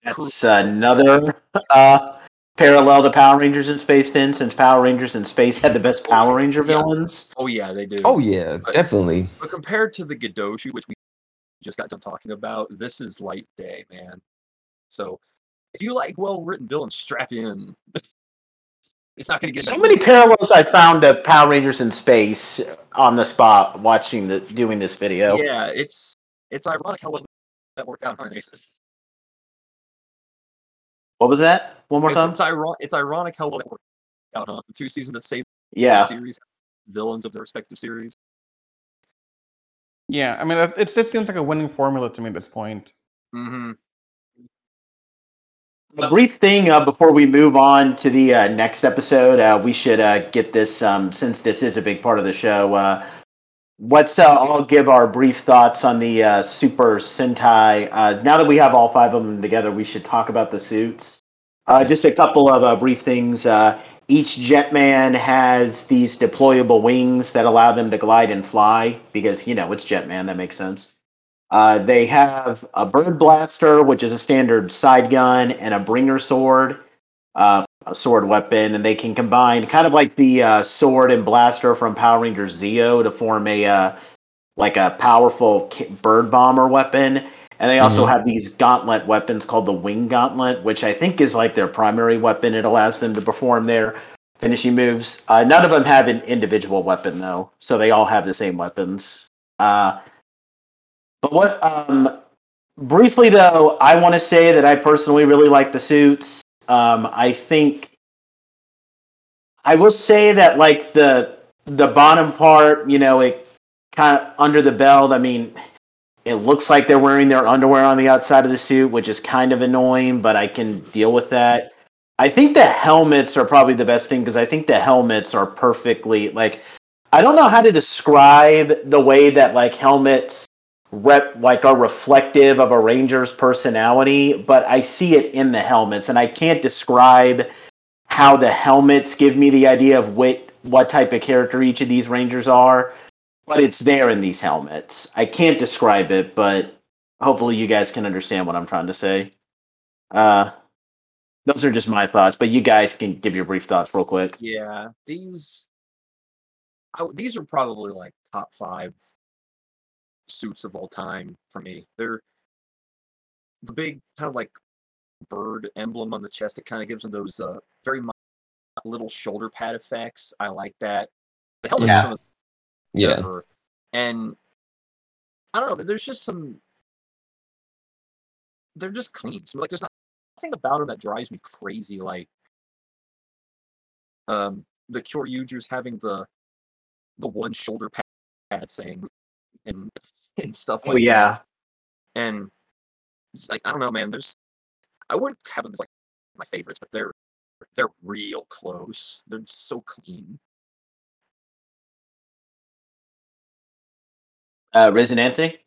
That's another uh, parallel to Power Rangers in Space. Then, since Power Rangers in Space had the best oh, Power Ranger Yeah. villains. oh yeah they do Oh yeah, But- definitely. but compared to the Gedoushu, which we just got done talking about this is light day man so if you like well written villains strap in *laughs* it's not going to get So many parallels I found to Power Rangers in Space on the spot watching the doing this video. Yeah, it's it's ironic how well that worked out on Aces. *laughs* What was that? One more It's, time. it's, iron- it's ironic how well that worked out. Huh? The two seasons that saved the Yeah. series, villains of their respective series. Yeah, I mean, it, it just seems like a winning formula to me at this point. Mm-hmm. A brief thing uh, before we move on to the uh, next episode. Uh, we should uh, get this um, since this is a big part of the show. What's uh, I'll give our brief thoughts on the uh, Super Sentai. Uh, now that we have all five of them together, we should talk about the suits. Uh, just a couple of uh, brief things. Uh, each Jetman has these deployable wings that allow them to glide and fly because you know it's Jetman. That makes sense. They have a bird blaster, which is a standard side gun, and a bringer sword, uh, a sword weapon, and they can combine kind of like the uh, sword and blaster from Power Rangers Zeo to form a uh, like a powerful bird bomber weapon. And they also Mhm. have these gauntlet weapons called the Wing Gauntlet, which I think is like their primary weapon. It allows them to perform their finishing moves. Uh, none of them have an individual weapon though, so they all have the same weapons. Uh, but what, um, briefly though, I want to say that I personally really like the suits. Um, I think I will say that like the the bottom part, you know, it kind of under the belt. I mean, it looks like they're wearing their underwear on the outside of the suit, which is kind of annoying, but I can deal with that. I think the helmets are probably the best thing because I think the helmets are perfectly like I don't know how to describe the way that like helmets rep like are reflective of a ranger's personality, but I see it in the helmets and I can't describe how the helmets give me the idea of what what type of character each of these rangers are, but it's there in these helmets. I can't describe it, but hopefully you guys can understand what I'm trying to say. Uh those are just my thoughts, but you guys can give your brief thoughts real quick. Yeah, these I, these are probably like top five suits of all time for me. They're the big kind of like bird emblem on the chest. It kind of gives them those uh, very little shoulder pad effects. I like that. The helmets Yeah. some of the Yeah. and I don't know. There's just some. They're just clean. So, like, there's not nothing about them that drives me crazy. Like, um, the Kyoryuger's having the the one shoulder pad thing and *laughs* and stuff like Oh yeah. that. And it's like I don't know, man. There's I wouldn't have them as like my favorites, but they're they're real close. They're so clean. Uh Risen Anthony?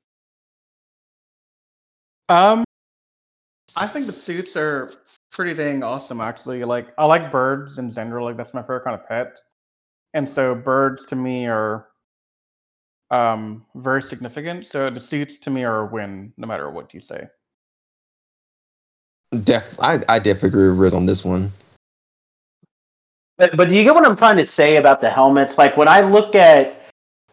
Um, I think the suits are pretty dang awesome. Actually, like I like birds in general. Like that's my favorite kind of pet, and so birds to me are um very significant. So the suits to me are a win, no matter what you say. Def, I, I definitely agree with Riz on this one. But but you get what I'm trying to say about the helmets? Like when I look at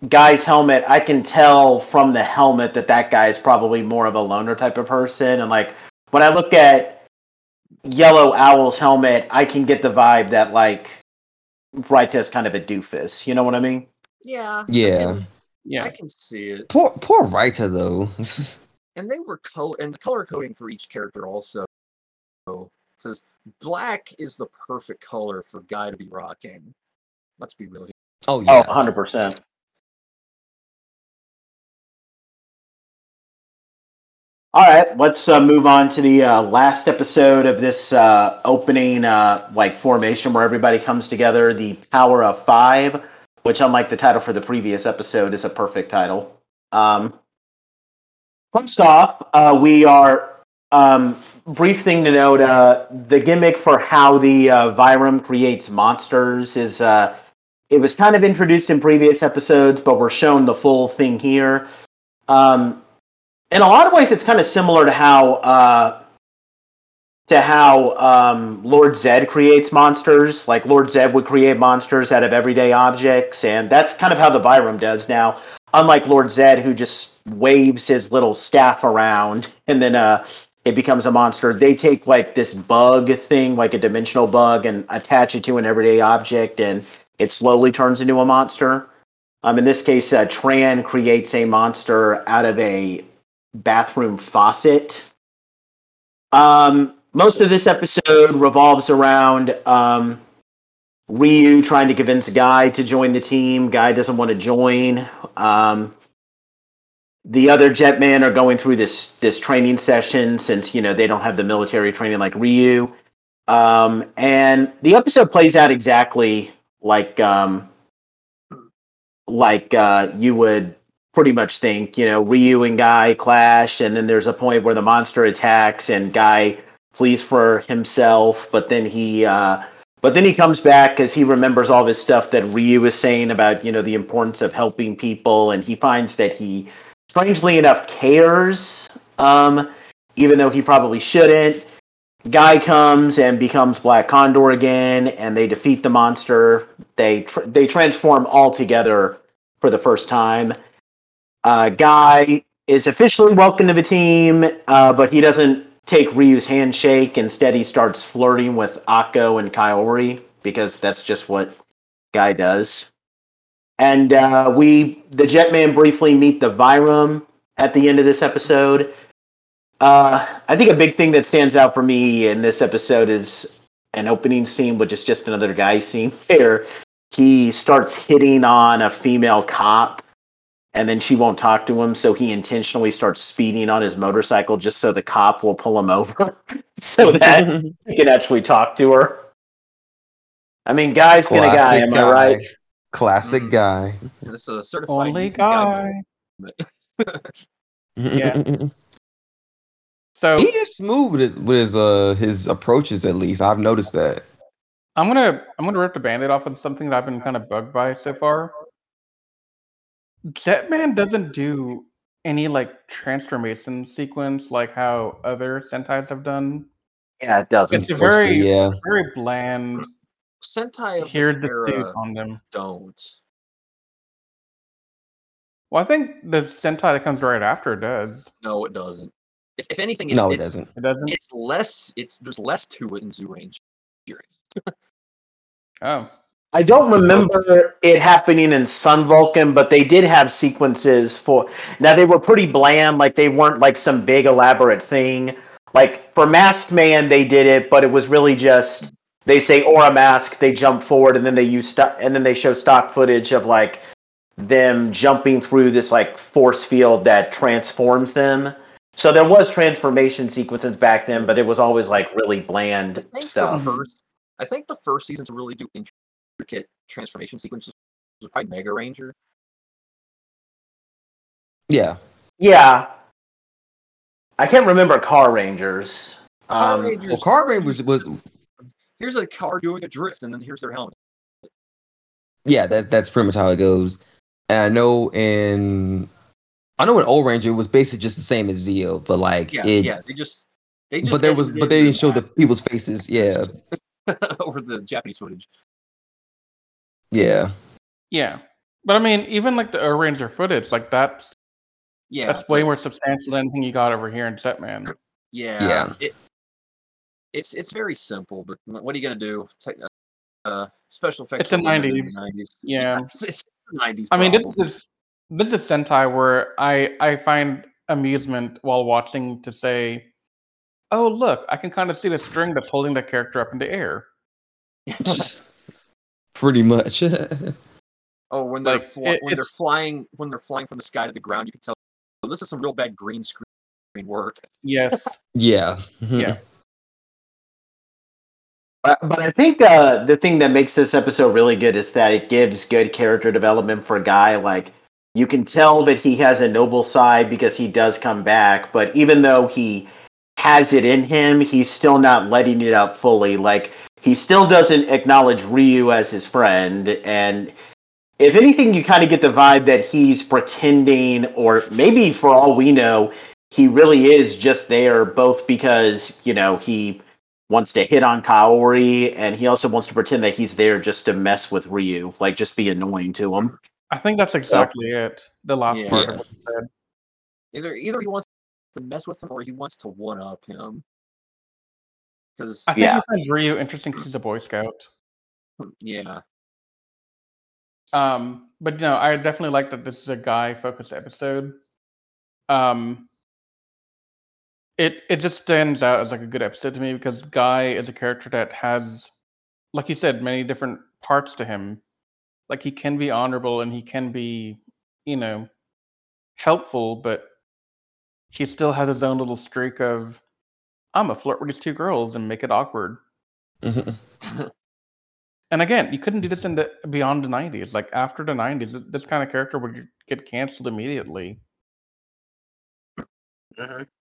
guy's helmet, I can tell from the helmet that that guy is probably more of a loner type of person. And like when I look at Yellow Owl's helmet, I can get the vibe that like Raita's kind of a doofus. You know what I mean? Yeah. Yeah. I can see it. Poor poor Raita though. *laughs* and they were color and the color coding for each character also because black is the perfect color for guy to be rocking let's be real here oh Oh, yeah. 100%. All right, let's uh, move on to the uh, last episode of this uh, opening uh, like formation where everybody comes together. The Power of Five, which, unlike the title for the previous episode, is a perfect title. Um, first off, uh, we are um, brief thing to note: uh, the gimmick for how the uh, Vyram creates monsters is uh, it was kind of introduced in previous episodes, but we're shown the full thing here. Um, in a lot of ways, it's kind of similar to how uh, to how um, Lord Zed creates monsters. Like Lord Zed would create monsters out of everyday objects, and that's kind of how the Vyram does now. Unlike Lord Zed, who just waves his little staff around *laughs* and then uh, it becomes a monster, they take like this bug thing, like a dimensional bug, and attach it to an everyday object, and it slowly turns into a monster. Um, in this case, uh, Tran creates a monster out of a bathroom faucet. Um, most of this episode revolves around um, Ryu trying to convince Guy to join the team. Guy doesn't want to join. Um, the other Jetmen are going through this this training session since you know they don't have the military training like Ryu. Um, and the episode plays out exactly like um, like uh, you would pretty much think. You know, Ryu and Guy clash, and then there's a point where the monster attacks, and Guy flees for himself, but then he uh, but then he comes back because he remembers all this stuff that Ryu was saying about you know the importance of helping people, and he finds that he strangely enough cares, um, even though he probably shouldn't. Guy comes and becomes Black Condor again, and they defeat the monster. They tr- they transform all together for the first time. Uh, Guy is officially welcome to the team, uh, but he doesn't take Ryu's handshake. Instead, he starts flirting with Ako and Kaori because that's just what Guy does. And uh, we, the Jetman, briefly meet the Vyram at the end of this episode. Uh, I think a big thing that stands out for me in this episode is an opening scene, which is just another guy scene *laughs* where he starts hitting on a female cop and then she won't talk to him, so he intentionally starts speeding on his motorcycle just so the cop will pull him over *laughs* so that *laughs* he can actually talk to her. I mean, guy's gonna guy, Classic am guy. I right? Classic Mm. guy. This is a certified Only guy. guy. *laughs* Yeah. So he is smooth with his with his uh his approaches at least. I've noticed that. I'm gonna I'm gonna rip the band-aid off of something that I've been kind of bugged by so far. Jetman doesn't do any like transformation sequence like how other Sentais have done. Yeah, it doesn't. It's a Mostly, very yeah. very bland. Sentai of Here's this the suit era on them. don't. Well, I think the Sentai that comes right after does. No, it doesn't. If, if anything, it's, No, it it's, doesn't. It doesn't. It's less. It's there's less to it in Zoo Range. Oh, I don't remember it happening in Sun Vulcan, but they did have sequences for. Now they were pretty bland, like they weren't like some big elaborate thing. Like for Maskman, they did it, but it was really just they say aura mask, they jump forward, and then they use sto- and then they show stock footage of like them jumping through this like force field that transforms them. So there was transformation sequences back then, but it was always like really I bland the stuff. first. I think the first season to really do intricate transformation sequences was probably Megaranger. Yeah. Yeah. I can't remember Carrangers. Power Um, Rangers. Well, Carbon was was here's a car doing a drift, and then here's their helmet. yeah. That that's pretty much how it goes. And I know in I know in Ohranger it was basically just the same as Zeo, but like Yeah, it. yeah. They just they just. But there was, but they didn't show the people's faces. Yeah, *laughs* over the Japanese footage. Yeah. yeah. But I mean, even like the Ohranger footage, like that's Yeah, that's way more substantial than anything you got over here in Jetman. Yeah, Yeah. It, it's it's very simple, but what are you gonna do? Take, uh, special effects. It's the were limited in 90s. the 90s. Yeah. *laughs* it's, it's the 90s. I mean, this is this is Sentai where I I find amusement while watching to say, "Oh, look, I can kind of see the string that's holding the character up in the air." *laughs* *laughs* pretty much. *laughs* oh, when they're like, fly, it- when they're flying when they're flying from the sky to the ground, you can tell oh, this is some real bad green screen work. Yes, yeah. *laughs* yeah. but, but I think uh, the thing that makes this episode really good is that it gives good character development for a guy. Like, you can tell that he has a noble side because he does come back, but even though he has it in him, he's still not letting it out fully. Like, he still doesn't acknowledge Ryu as his friend, and if anything, you kind of get the vibe that he's pretending, or maybe for all we know, he really is just there both because, you know, he wants to hit on Kaori and he also wants to pretend that he's there just to mess with Ryu, like just be annoying to him. I think that's exactly it. The last Yeah. part of what you said. Either either he wants to mess with him or he wants to one up him. Because I think Yeah. he finds Ryu interesting 'cause he's a Boy Scout. yeah, Um, but you know, I definitely like that this is a guy-focused episode. Um, it it just stands out as like a good episode to me because Guy is a character that has, like you said, many different parts to him. Like he can be honorable and he can be, you know, helpful, but he still has his own little streak of, I'm a flirt with these two girls and make it awkward. Mhm. *laughs* And again, you couldn't do this in the beyond the '90s. Like after the '90s, this kind of character would get canceled immediately.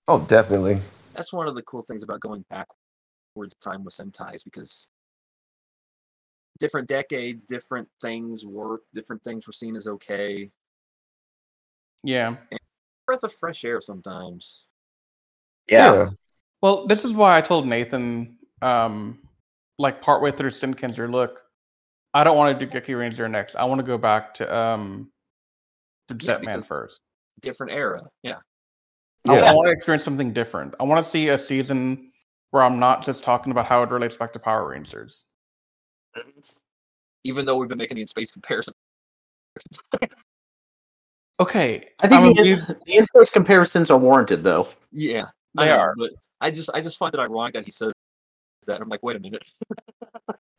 oh, definitely. That's one of the cool things about going backwards in time with Sentai's because different decades, different things work, different things were seen as okay. Yeah. Breath of fresh air sometimes. Yeah. Well, this is why I told Nathan, um, like partway through Shinkenger, look, I don't want to do Gekiranger next. I want to go back to um, to Yeah, Jetman first. Different era. Yeah. I- Yeah. I want to experience something different. I want to see a season where I'm not just talking about how it relates back to Power Rangers. Even though we've been making the in space comparison. Okay, I think I'm the, a in, the in-space comparisons are warranted, though. Yeah. I they know, are. But I just I just find it ironic that he says that. I'm like, wait a minute.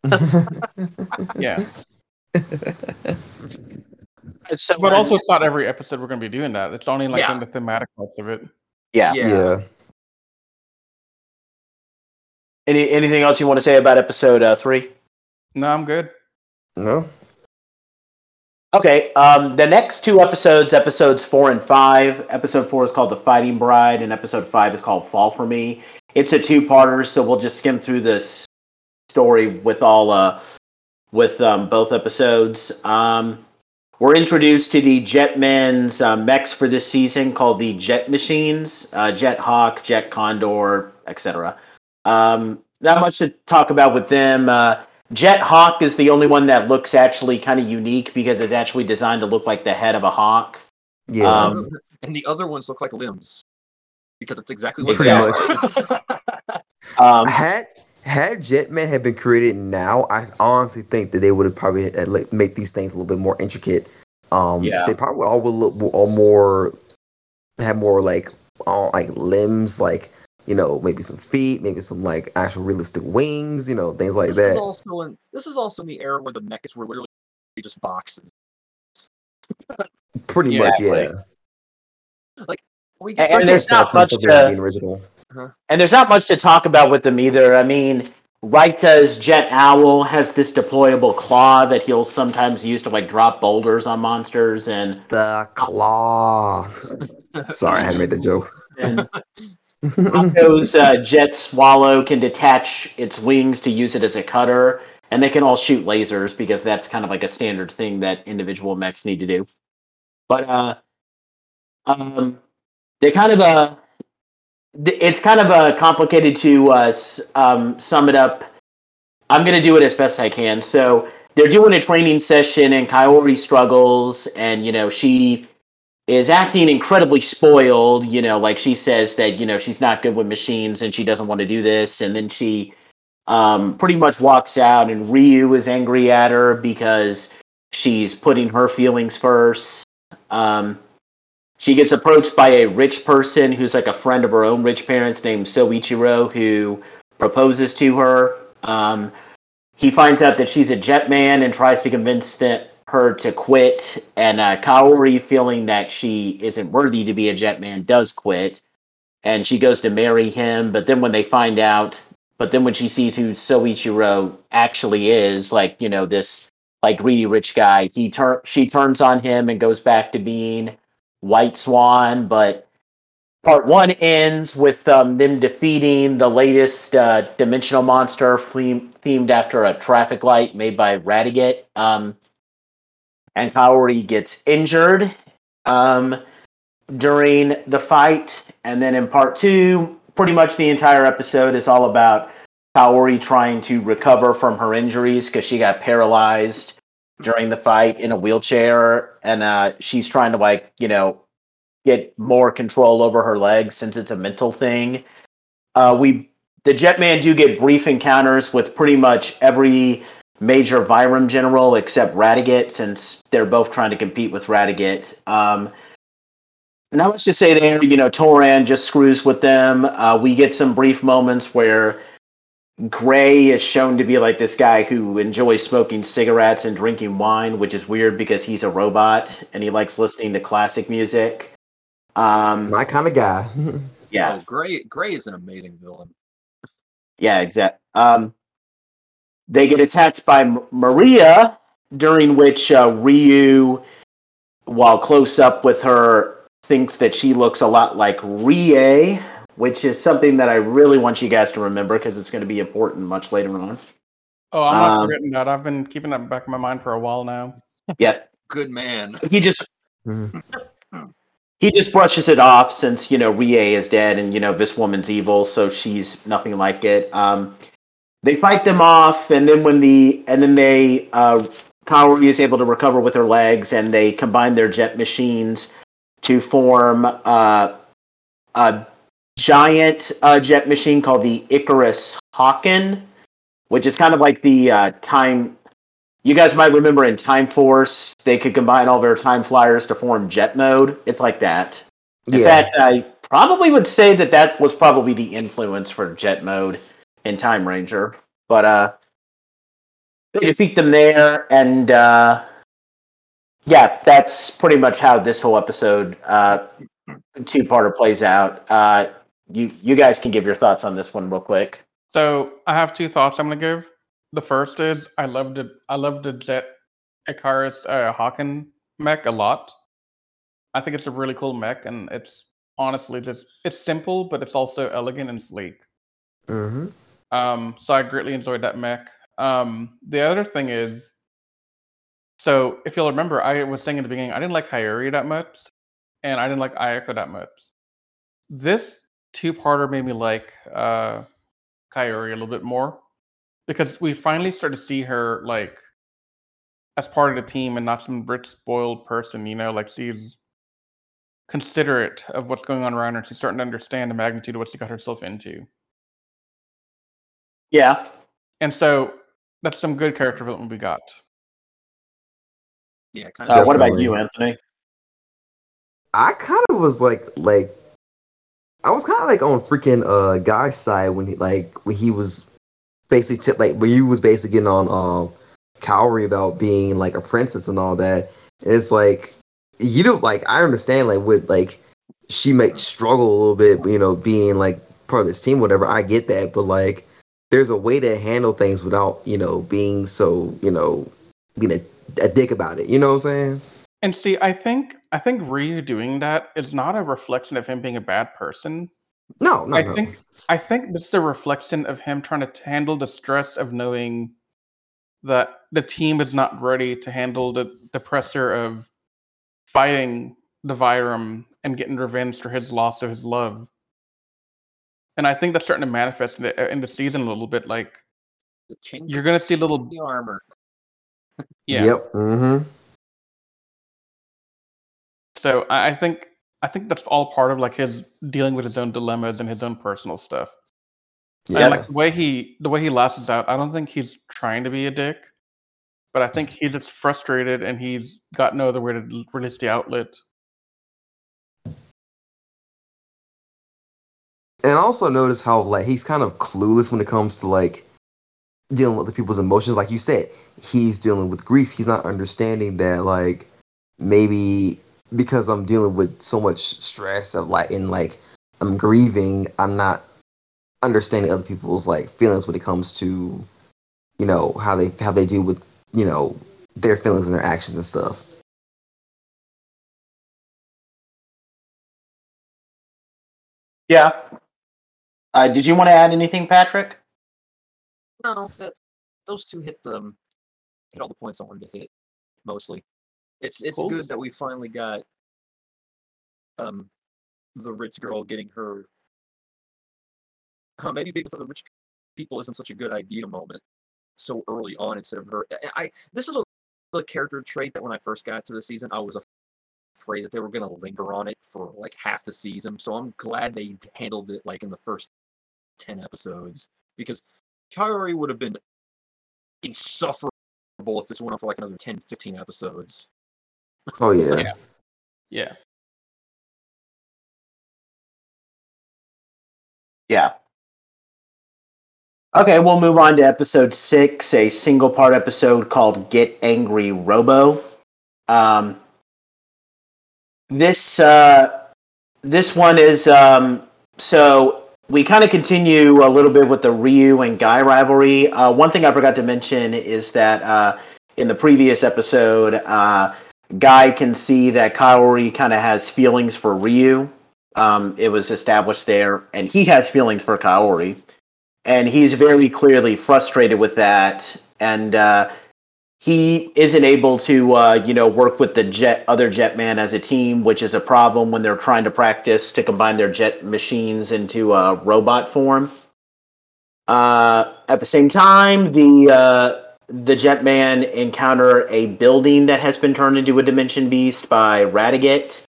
*laughs* Yeah, *laughs* So, but also it's not every episode we're going to be doing that. It's only like Yeah. in the thematic parts of it. yeah. yeah. Any anything else you want to say about episode uh, three? No, I'm good. No. Okay, um, the next two episodes, episodes four and five. Episode four is called "The Fighting Bride," and episode five is called "Fall for Me." It's a two-parter, so we'll just skim through this story with all uh, with um, both episodes. Um, we're introduced to the Jetmen's uh, mechs for this season, called the Jet Machines, uh, Jet Hawk, Jet Condor, etc. Um, not much to talk about with them. Uh, Jet Hawk is the only one that looks actually kind of unique because it's actually designed to look like the head of a hawk. Yeah. Um, and the other ones look like limbs. Because it's exactly what Pretty they are. *laughs* Um, had had Jetman had been created now, I honestly think that they would have probably like, make these things a little bit more intricate. Um, Yeah. they probably all would look all more have more like all like limbs, like you know maybe some feet, maybe some like actual realistic wings, you know things like this is that. also in this is also in the era where the mechas were literally just boxes. Pretty Yeah, much, exactly. yeah. We And get It's like there's not much from something like to- the original. Uh-huh. and there's not much to talk about with them either. I mean, Raita's Jet Owl has this deployable claw that he'll sometimes use to like drop boulders on monsters, and The claw. *laughs* Sorry, I had made the joke. and *laughs* Rocco's *laughs* uh, Jet Swallow can detach its wings to use it as a cutter, and they can all shoot lasers because that's kind of like a standard thing that individual mechs need to do. But uh, um, they kind of uh, it's kind of uh, complicated to uh, um, sum it up. I'm gonna do it as best I can. So they're doing a training session, and Kaori struggles, and you know she is acting incredibly spoiled. You know, like she says that you know she's not good with machines and she doesn't want to do this, and then she um, pretty much walks out, and Ryu is angry at her because she's putting her feelings first. Um, she gets approached by a rich person who's like a friend of her own rich parents named Soichiro who proposes to her. Um, he finds out that she's a jet man and tries to convince that her to quit. And uh, Kaori, feeling that she isn't worthy to be a jet man, does quit. And she goes to marry him. But then when they find out, but then when she sees who Soichiro actually is, like, you know, this like greedy rich guy, he turn she turns on him and goes back to being White Swan. But part one ends with um, them defeating the latest uh, dimensional monster theme- themed after a traffic light made by Radiguet. Um, and Kaori gets injured um, during the fight. And then in part two, pretty much the entire episode is all about Kaori trying to recover from her injuries because she got paralyzed during the fight in a wheelchair. And uh, she's trying to, like, you know, get more control over her legs since it's a mental thing. Uh, we the Jetman do get brief encounters with pretty much every major Vyram general except Radiguet, since they're both trying to compete with Radiguet. Um, Now let's just say there, you know, Tran just screws with them. Uh, we get some brief moments where Gray is shown to be like this guy who enjoys smoking cigarettes and drinking wine, which is weird because he's a robot and he likes listening to classic music. Um, My kind of guy. *laughs* yeah, Oh, Gray Gray is an amazing villain. yeah, exactly. Um, they get attacked by M- Maria, during which uh, Ryu, while close up with her, thinks that she looks a lot like Rie, which is something that I really want you guys to remember because it's going to be important much later on. Oh, I'm not Um, forgetting that. I've been keeping that back of my mind for a while now. *laughs* Yeah, Good man. he just *laughs* Mhm. he just brushes it off since you know Rie is dead and you know this woman's evil, so she's nothing like it. Um, they fight them off, and then when the and then they uh, Kaori is able to recover with her legs, and they combine their jet machines to form uh, a giant uh, jet machine called the Icarus Hawken, which is kind of like the uh, time. You guys might remember in Time Force, they could combine all their time flyers to form jet mode. It's like that. In yeah. fact, I probably would say that that was probably the influence for jet mode in Time Ranger. But uh, they defeat them there, and uh, yeah, that's pretty much how this whole episode, uh, two-parter, plays out. Uh, you you guys can give your thoughts on this one real quick. So I have two thoughts I'm gonna give. The first is I loved it. I loved the Jet Icarus uh, Hawken mech a lot. I think it's a really cool mech, and it's honestly just it's simple, but it's also elegant and sleek. hmm Um, so I greatly enjoyed that mech. Um, the other thing is, so if you'll remember, I was saying in the beginning I didn't like Hyuri that much, and I didn't like Ayako that much. This two-parter made me like uh, Kyuri a little bit more because we finally start to see her like as part of the team and not some rich spoiled person. You know, like she's considerate of what's going on around her. She's starting to understand the magnitude of what she got herself into. Yeah, And so that's some good character development we got. Yeah, kind Uh, what about you, Anthony? I kind of was like, like, I was kind of like on freaking uh guy's side when he like when he was basically t- like when you was basically getting on um Kaori about being like a princess and all that. And it's like you don't like I understand like with like she might struggle a little bit, you know, being like part of this team, whatever. I get that, but like there's a way to handle things without you know being so you know being a, a dick about it. You know what I'm saying? And see, I think I think Ryu doing that is not a reflection of him being a bad person. No, no, I no. think I think this is a reflection of him trying to handle the stress of knowing that the team is not ready to handle the, the pressure of fighting the Vyram and getting revenge for his loss of his love. And I think that's starting to manifest in the, in the season a little bit. Like The you're gonna see little, the armor. *laughs* yeah. Yep. Mm-hmm. So I, I think I think that's all part of like his dealing with his own dilemmas and his own personal stuff. Yeah. And like the way he the way he lashes out, I don't think he's trying to be a dick, but I think he's just frustrated and he's got no other way to release the outlet. And also notice how like he's kind of clueless when it comes to like dealing with the people's emotions. Like you said, he's dealing with grief. He's not understanding that like maybe because I'm dealing with so much stress of like and like I'm grieving, I'm not understanding other people's like feelings when it comes to you know how they how they deal with you know their feelings and their actions and stuff. Yeah. Uh, did you want to add anything, Patrick? No, that, those two hit them. Hit all the points I wanted to hit. Mostly, it's it's Cool. good that we finally got um the rich girl getting her. Uh, maybe because with other rich people isn't such a good idea moment so early on instead of her. I, I this is a, a character trait that when I first got to the season, I was afraid that they were going to linger on it for like half the season. So I'm glad they handled it like in the first ten episodes because Kyrie would have been insufferable if this went on for like another 10, 15 episodes. Oh yeah. yeah. Yeah. Yeah. Okay, we'll move on to episode six, a single part episode called Get Angry Robo. Um, this uh, this one is um, so we kind of continue a little bit with the Ryu and Guy rivalry. Uh, one thing I forgot to mention is that uh, in the previous episode, uh, Guy can see that Kaori kind of has feelings for Ryu. Um, it was established there, and he has feelings for Kaori and he's very clearly frustrated with that and uh, he isn't able to uh, you know work with the jet other jetman as a team which is a problem when they're trying to practice to combine their jet machines into a robot form uh, at the same time the uh, the jetman encounter a building that has been turned into a dimension beast by Radiguet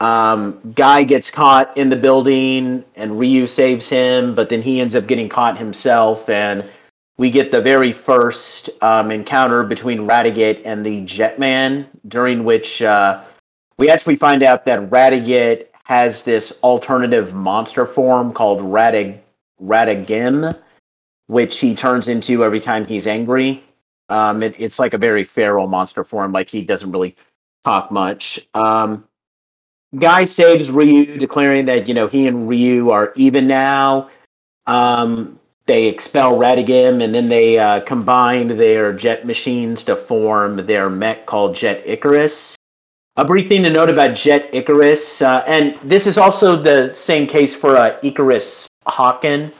um, Guy gets caught in the building and Ryu saves him, but then he ends up getting caught himself. And we get the very first um, encounter between Radiguet and the Jetman, during which uh, we actually find out that Radiguet has this alternative monster form called Radig Radigim, which he turns into every time he's angry. Um, it, it's like a very feral monster form, like he doesn't really talk much. Um, Guy saves Ryu, declaring that you know he and Ryu are even now. Um, they expel Radigim, and then they uh, combine their jet machines to form their mech called Jet Icarus. A brief thing to note about Jet Icarus, uh, and this is also the same case for uh, Icarus Hawken.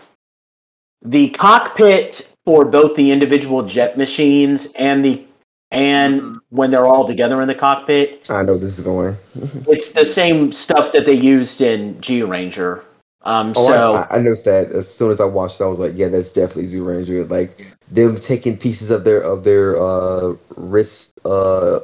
The cockpit for both the individual jet machines and the and when they're all together in the cockpit, I know this is going. *laughs* it's the same stuff that they used in Zyuranger. Um, Oh, so I, I noticed that as soon as I watched, it, I was like, "Yeah, that's definitely Zyuranger." Like them taking pieces of their of their uh, wrist uh,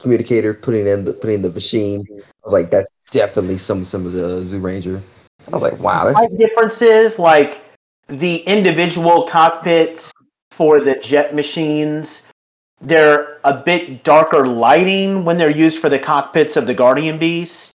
communicator, putting in the putting in the machine. I was like, "That's definitely some some of the Zyuranger." I was like, "Wow, that's slight differences like the individual cockpits for the jet machines they're a bit darker lighting when they're used for the cockpits of the guardian beast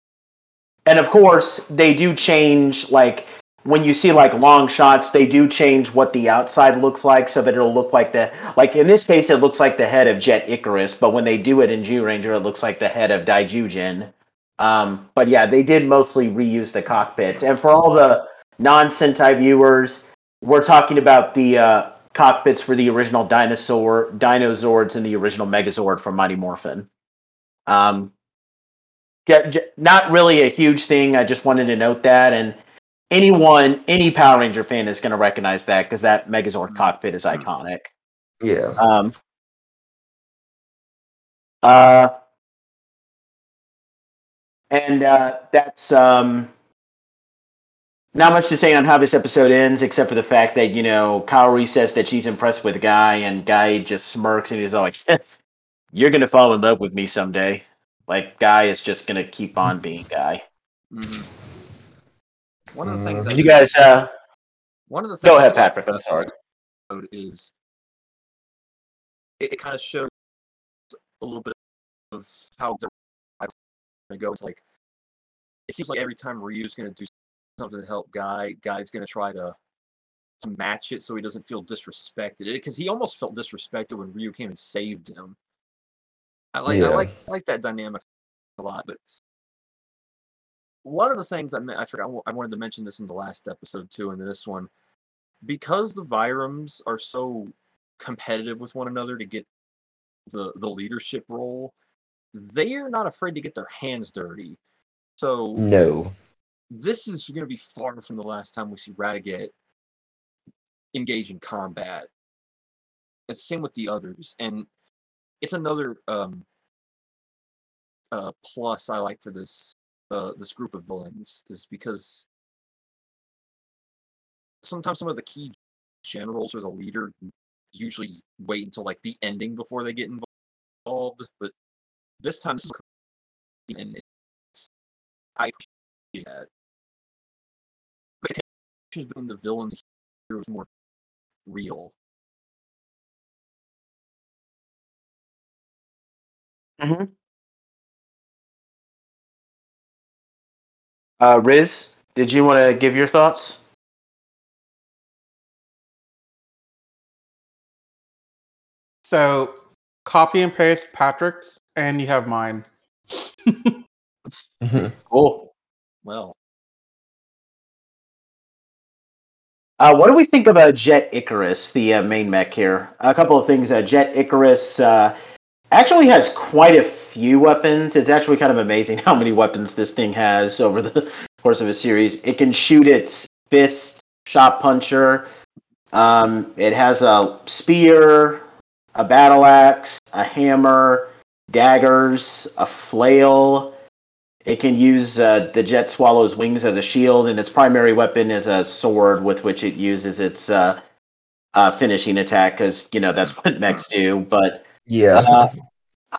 and of course they do change like when you see like long shots they do change what the outside looks like so that it'll look like the like in this case it looks like the head of jet icarus but when they do it in Zyuranger it looks like the head of daijujin. Um, but yeah they did mostly reuse the cockpits. And for all the non-sentai viewers we're talking about the uh, cockpits for the original dinosaur dinozords and the original megazord from mighty morphin. Um, not really a huge thing. I just wanted to note that. And anyone any power ranger fan is going to recognize that because that megazord cockpit is iconic. Yeah." um, uh, and uh, that's um, not much to say on how this episode ends, except for the fact that you know Kaori says that she's impressed with Guy, and Guy just smirks and he's all like, *laughs* "You're gonna fall in love with me someday." Like Guy is just gonna keep on being Guy. Mhm. One of the things Mhm. You guys, uh, one of the things go ahead, Patrick. I'm sorry. is it, it kind of shows a little bit of how the it goes. Like it seems like every time Ryu's going to do something to help Guy, Guy's going to try to to match it so he doesn't feel disrespected. Because he almost felt disrespected when Ryu came and saved him. I like I like I like that dynamic a lot, but one of the things I I forgot I wanted to mention this in the last episode too, and this one, because the Vyrams are so competitive with one another to get the the leadership role, they are not afraid to get their hands dirty. So No, this is going to be far from the last time we see Radiguet engage in combat. It's same with the others, and it's another um, uh, plus I like for this uh, this group of villains is because sometimes some of the key generals or the leader usually wait until like the ending before they get involved, but this time this is and I appreciate that. The between the villains and heroes more real. Mhm. Uh, Riz, did you want to give your thoughts? So copy and paste Patrick's, and you have mine. Mm-hmm. *laughs* cool. Well, uh, what do we think about Jet Icarus, the uh, main mech here? A couple of things. Uh, Jet Icarus uh, actually has quite a few weapons. It's actually kind of amazing *laughs* how many weapons this thing has over the *laughs* course of a series. It can shoot its fist, shot puncher. Um, it has a spear, a battle axe, a hammer, daggers, a flail. It can use uh, the jet swallow's wings as a shield, and its primary weapon is a sword with which it uses its uh, uh, finishing attack, because you know that's *laughs* what mechs do. But Yeah. uh,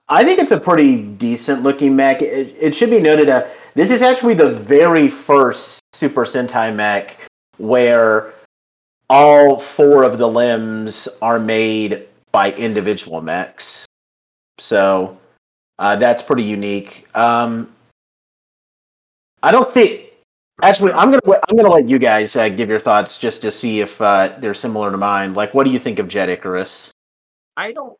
I think it's a pretty decent looking mech. It, it should be noted, uh, this is actually the very first Super Sentai mech where all four of the limbs are made by individual mechs. So uh, that's pretty unique. Um, I don't think. Actually, I'm gonna I'm gonna let you guys uh, give your thoughts just to see if uh, they're similar to mine. Like, what do you think of Jet Icarus? I don't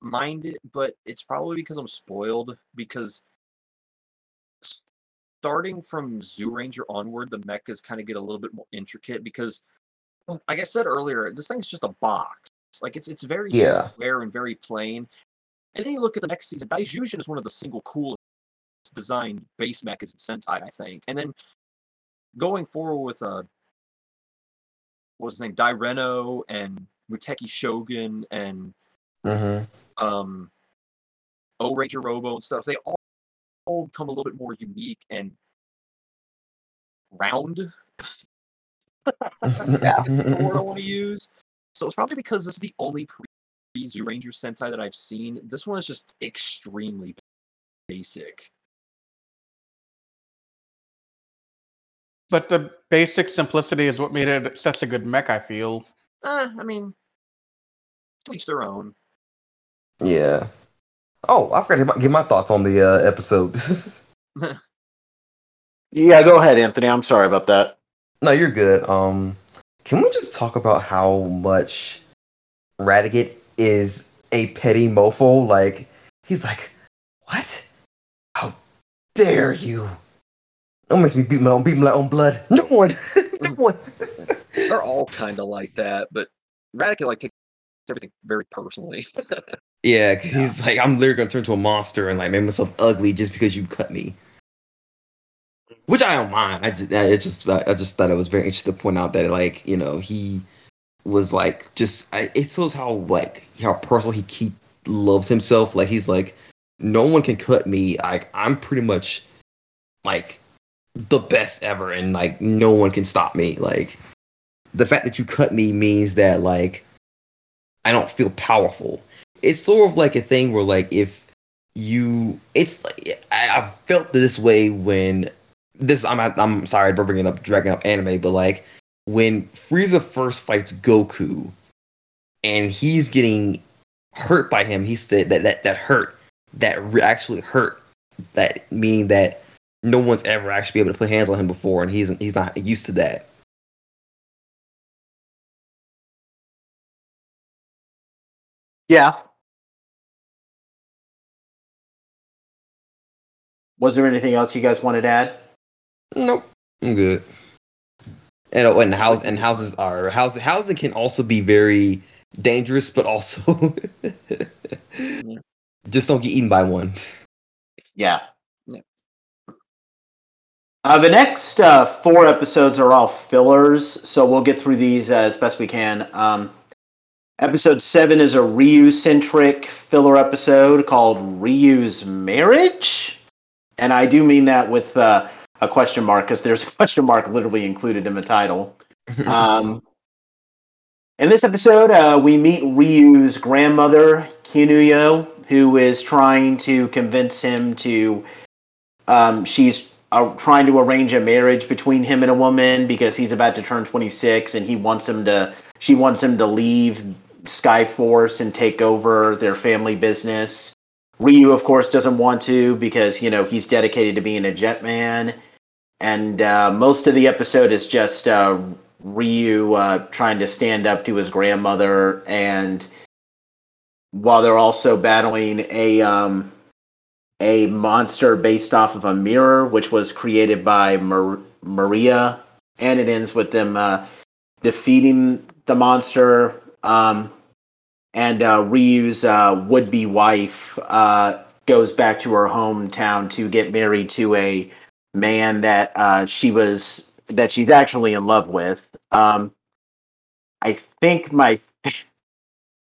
mind it, but it's probably because I'm spoiled. Because starting from Zyuranger onward, the mechas kind of get a little bit more intricate. Because, like I said earlier, this thing's just a box. Like it's it's very Yeah. square and very plain. And then you look at the next season. Daijujin is one of the single coolest designed base mechas in Sentai, I think. And then going forward with uh, what was his name, Daireno and Muteki Shogun and hmm um Ohranger Robo and stuff, they all, all become a little bit more unique and round. That's the word I want to use. So it's probably because this is the only pre Zyuranger Sentai that I've seen. This one is just extremely basic. But the basic simplicity is what made it such a good mech. I feel. Eh, I mean, to each their own. Yeah. Oh, I forgot to give my thoughts on the uh, episode. *laughs* Yeah, go ahead, Anthony. I'm sorry about that. no, you're good. Um, can we just talk about how much Radiguet is a petty mofo? Like, he's like, what? How dare you? Don't make me beat my own, beat my own blood. No one, *laughs* no one. They're all kind of like that, but Radiguet like takes everything very personally. *laughs* yeah, he's like, I'm literally gonna turn to a monster and like make myself ugly just because you cut me. Which I don't mind. I just, I just, I just thought it was very interesting to point out that like, you know, he was like, just, I, it shows how like how personal he keep loves himself. Like he's like, no one can cut me. Like I'm pretty much like the best ever, and like no one can stop me. Like the fact that you cut me means that like I don't feel powerful. It's sort of like a thing where like if you it's like I, I felt this way when this I'm I'm sorry for bringing up dragging up anime but like when Frieza first fights Goku and he's getting hurt by him he said that that that hurt that re- actually hurt that meaning that no one's ever actually been able to put hands on him before and he's he's not used to that Yeah. Was there anything else you guys wanted to add? Nope, I'm good. And oh, and house and houses are housing. Housing can also be very dangerous, but also *laughs* just don't get eaten by one. Yeah. Yeah. Uh, the next uh, four episodes are all fillers, so we'll get through these as best we can. Um, episode seven is a Ryu centric filler episode called Ryu's Marriage. And I do mean that with uh, a question mark because there's a *laughs* question mark literally included in the title. *laughs* Um, in this episode, uh, we meet Ryu's grandmother, Kinuyo, who is trying to convince him to. Um, she's uh, trying to arrange a marriage between him and a woman because he's about to turn 26 and he wants him to. She wants him to leave Skyforce and take over their family business. Ryu, of course, doesn't want to because you know he's dedicated to being a jetman, and uh, most of the episode is just uh, Ryu uh, trying to stand up to his grandmother and while they're also battling a um, a monster based off of a mirror, which was created by Mar- Maria, and it ends with them uh, defeating the monster. Um, and uh, Ryu's uh, would-be wife uh, goes back to her hometown to get married to a man that uh, she was that she's actually in love with. Um, I think my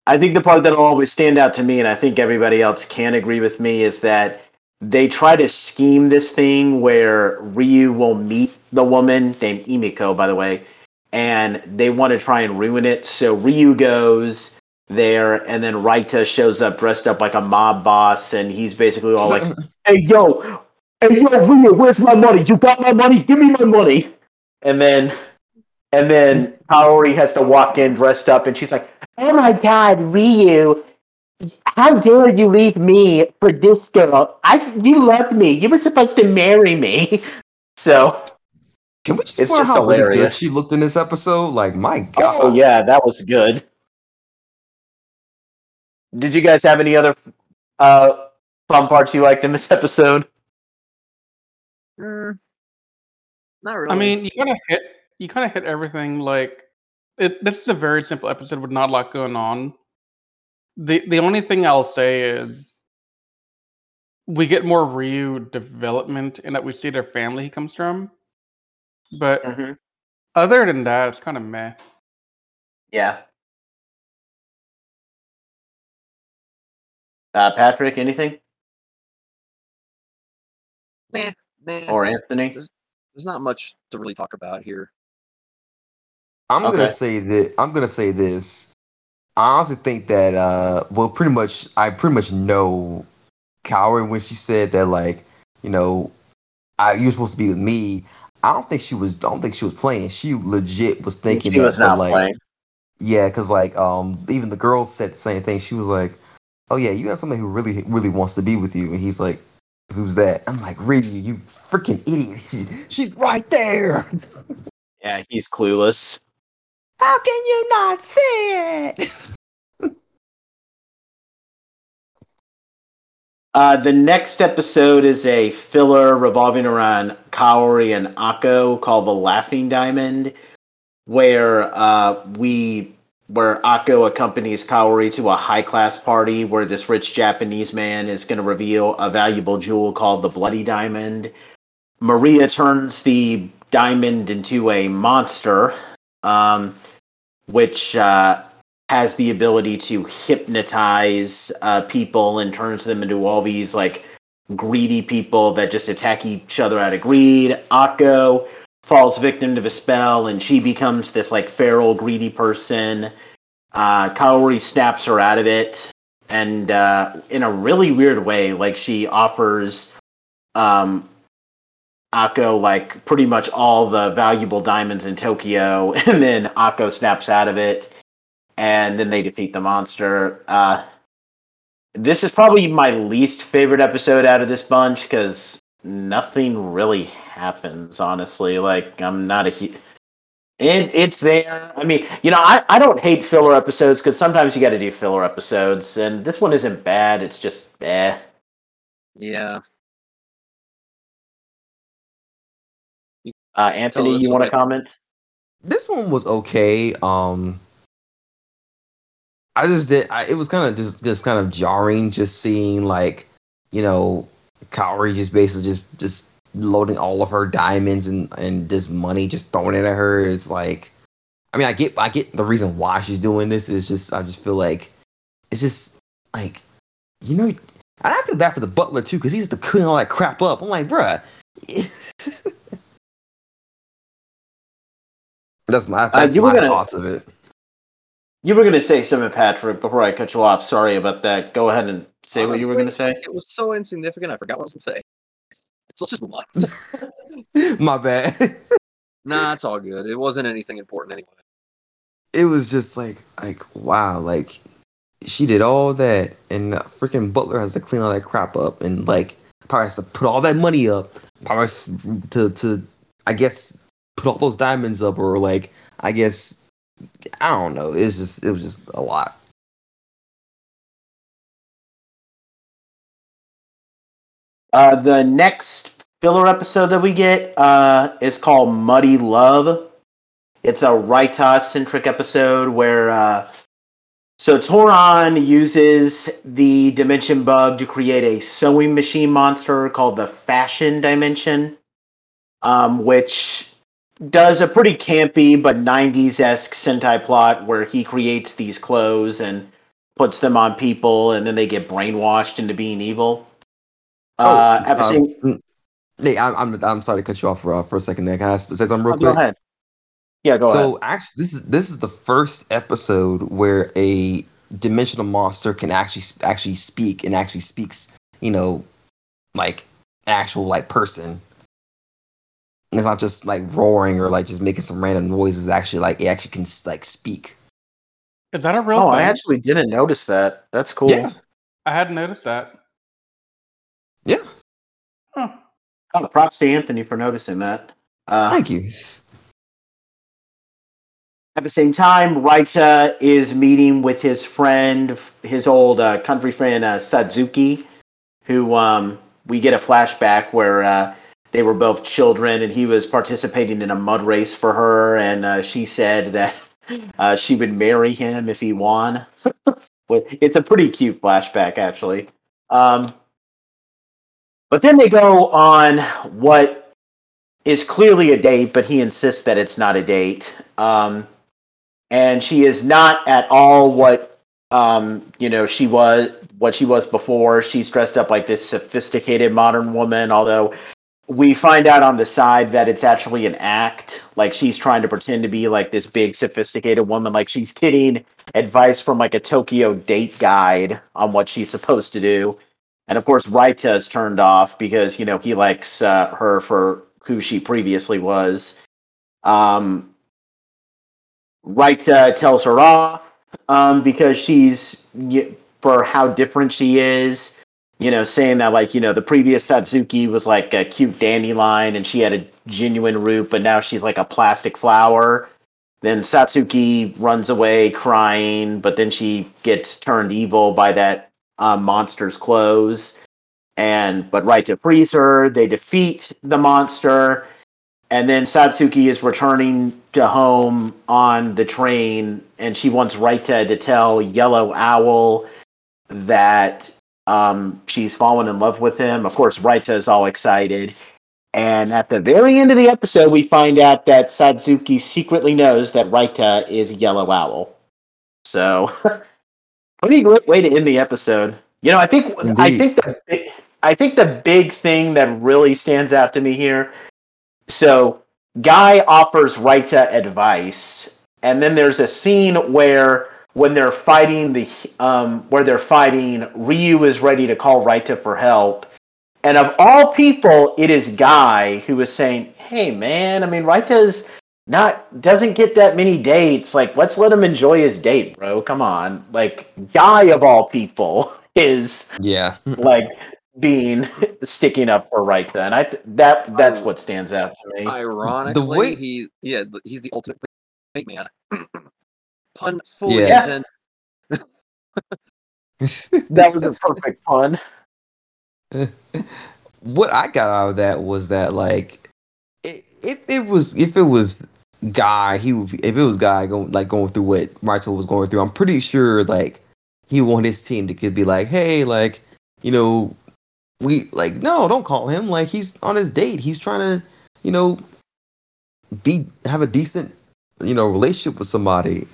I think the part that'll always stand out to me, and I think everybody else can agree with me, is that they try to scheme this thing where Ryu will meet the woman named Imiko, by the way, and they want to try and ruin it. So Ryu goes there, and then Raita shows up dressed up like a mob boss, and he's basically all like, *laughs* "Hey yo, hey yo, Ryu, where's my money? You got my money? Give me my money!" And then, and then Kaori has to walk in dressed up, and she's like, "Oh my god, Ryu." How dare you leave me for this girl? I you loved me. You were supposed to marry me. *laughs* So Can we just It's just how really good she looked in this episode? Like, my oh, God. Oh yeah, that was good. Did you guys have any other uh, fun parts you liked in this *laughs* episode? Mm, not really. I mean, you kind of hit you kind of hit everything. Like, it. This is a very simple episode with not a lot going on. the The only thing I'll say is we get more Ryu development in that we see their family he comes from. But other than that, it's kind of meh. Yeah. Uh, Patrick, anything Meh, or Anthony? there's not much to really talk about here. I'm Okay. gonna say that I'm gonna say this. I honestly think that uh well pretty much I pretty much know Kaori when she said that like, you know, I you're supposed to be with me. I don't think she was I don't think she was playing. She legit was thinking She that was but, not like playing. yeah, because like um even the girls said the same thing. She was like, Oh yeah, you have somebody who really really wants to be with you and he's like Who's that? I'm like, really, you freaking idiot. *laughs* She's right there. Yeah, he's clueless. How can you not see it? *laughs* Uh, the next episode is a filler revolving around Kaori and Akko called the Laughing Diamond, where uh, we where Akko accompanies Kaori to a high class party where this rich Japanese man is going to reveal a valuable jewel called the Bloody Diamond. Maria turns the diamond into a monster, um, which uh, has the ability to hypnotize uh, people and turns them into all these like greedy people that just attack each other out of greed. Akko falls victim to the spell and she becomes this like feral, greedy person. Uh, Kaori snaps her out of it, and uh, in a really weird way, like she offers um, Akko like pretty much all the valuable diamonds in Tokyo, *laughs* and then Akko snaps out of it and then they defeat the monster. Uh, this is probably my least favorite episode out of this bunch because nothing really happens. Honestly, like I'm not a hu- it, it's there. I mean, you know, I, I don't hate filler episodes because sometimes you got to do filler episodes, and this one isn't bad. It's just eh. Yeah. Uh, Anthony, you want to comment? this one was okay. Um, I just did. I, it was kind of just just kind of jarring, just seeing like you know, Kaori just basically just just loading all of her diamonds and and this money just throwing it at her is like. I mean, I get I get the reason why she's doing this. Is just I just feel like it's just like you know. I And I feel bad for the butler too because he's to clean all that crap up. I'm like, bruh. *laughs* That's my uh, that's you were my gonna- thoughts of it. You were going to say something, Patrick, before I cut you off. Sorry about that. Go ahead and say what you were going to say. It was so insignificant. I forgot what I was going to say. So *laughs* let's just move on. *laughs* My bad. *laughs* nah, it's all good. It wasn't anything important anyway. it was just like like wow, like she did all that and the freaking butler has to clean all that crap up and like probably has to put all that money up. Probably has to to I guess put all those diamonds up or like I guess I don't know. It's just it was just a lot. Uh, the next filler episode that we get uh, is called Muddy Love. It's a Raita centric episode where uh, so Tran uses the Dimension Bug to create a sewing machine monster called the Fashion Dimension, um, which does a pretty campy but 90s esque Sentai plot where he creates these clothes and puts them on people and then they get brainwashed into being evil. Uh, at um, same, mm, Nate, I'm, I'm I'm sorry to cut you off for, uh, for a second there. Can I say something real oh, quick? go ahead. Yeah, go so ahead. So actually, this is this is the first episode where a dimensional monster can actually actually speak and actually speaks. You know, like actual like person. And it's not just like roaring or like just making some random noises. Actually, like it actually can like speak. Is that a real Oh, thing? I actually didn't notice that. That's cool. Yeah. I hadn't noticed that. Yeah. Huh. Oh, props to Anthony for noticing that. Uh, Thank you. At the same time, Raita is meeting with his friend, his old uh, country friend uh, Satsuki, who um, we get a flashback where uh, they were both children and he was participating in a mud race for her, and uh, she said that uh, she would marry him if he won. *laughs* It's a pretty cute flashback, actually. Um, but then they go on what is clearly a date, but he insists that it's not a date. Um, and she is not at all what um, you know she was what she was before. She's dressed up like this sophisticated modern woman, although we find out on the side that it's actually an act. Like she's trying to pretend to be like this big sophisticated woman, like she's getting advice from like a Tokyo date guide on what she's supposed to do. And of course, Raita is turned off because you know he likes uh, her for who she previously was. Um, Raita tells her off um, because she's for how different she is. You know, saying that like you know the previous Satsuki was like a cute dandelion and she had a genuine root, but now she's like a plastic flower. Then Satsuki runs away crying, but then she gets turned evil by that um, monster's clothes. And but Raita frees her. They defeat the monster, and then Satsuki is returning to home on the train, and she wants Raita to tell Yellow Owl that um, she's fallen in love with him. Of course, Raita is all excited. And at the very end of the episode, we find out that Satsuki secretly knows that Raita is Yellow Owl. So, *laughs* pretty great way to end the episode. You know, I think I think the I think the big thing that really stands out to me here. So, Guy offers Raita advice, and then there's a scene where when they're fighting the um, where they're fighting, Ryu is ready to call Raita for help, and of all people, it is Guy who is saying, "Hey, man, I mean, Raita's not doesn't get that many dates. Like, let's let him enjoy his date, bro. Come on, like, Guy of all people *laughs* is Yeah. *laughs* like being sticking up for right then. I that that's oh, what stands out to me. Ironically, the way- he yeah, he's the ultimate fake man. *clears throat* Pun fully Yeah. intended. *laughs* that was a perfect pun. what I got out of that was that like i- if it was if it was guy he would if it was guy going like going through what Marto was going through I'm pretty sure like he want his team to could be like hey like you know we like no don't call him. Like he's on his date. He's trying to you know be have a decent you know relationship with somebody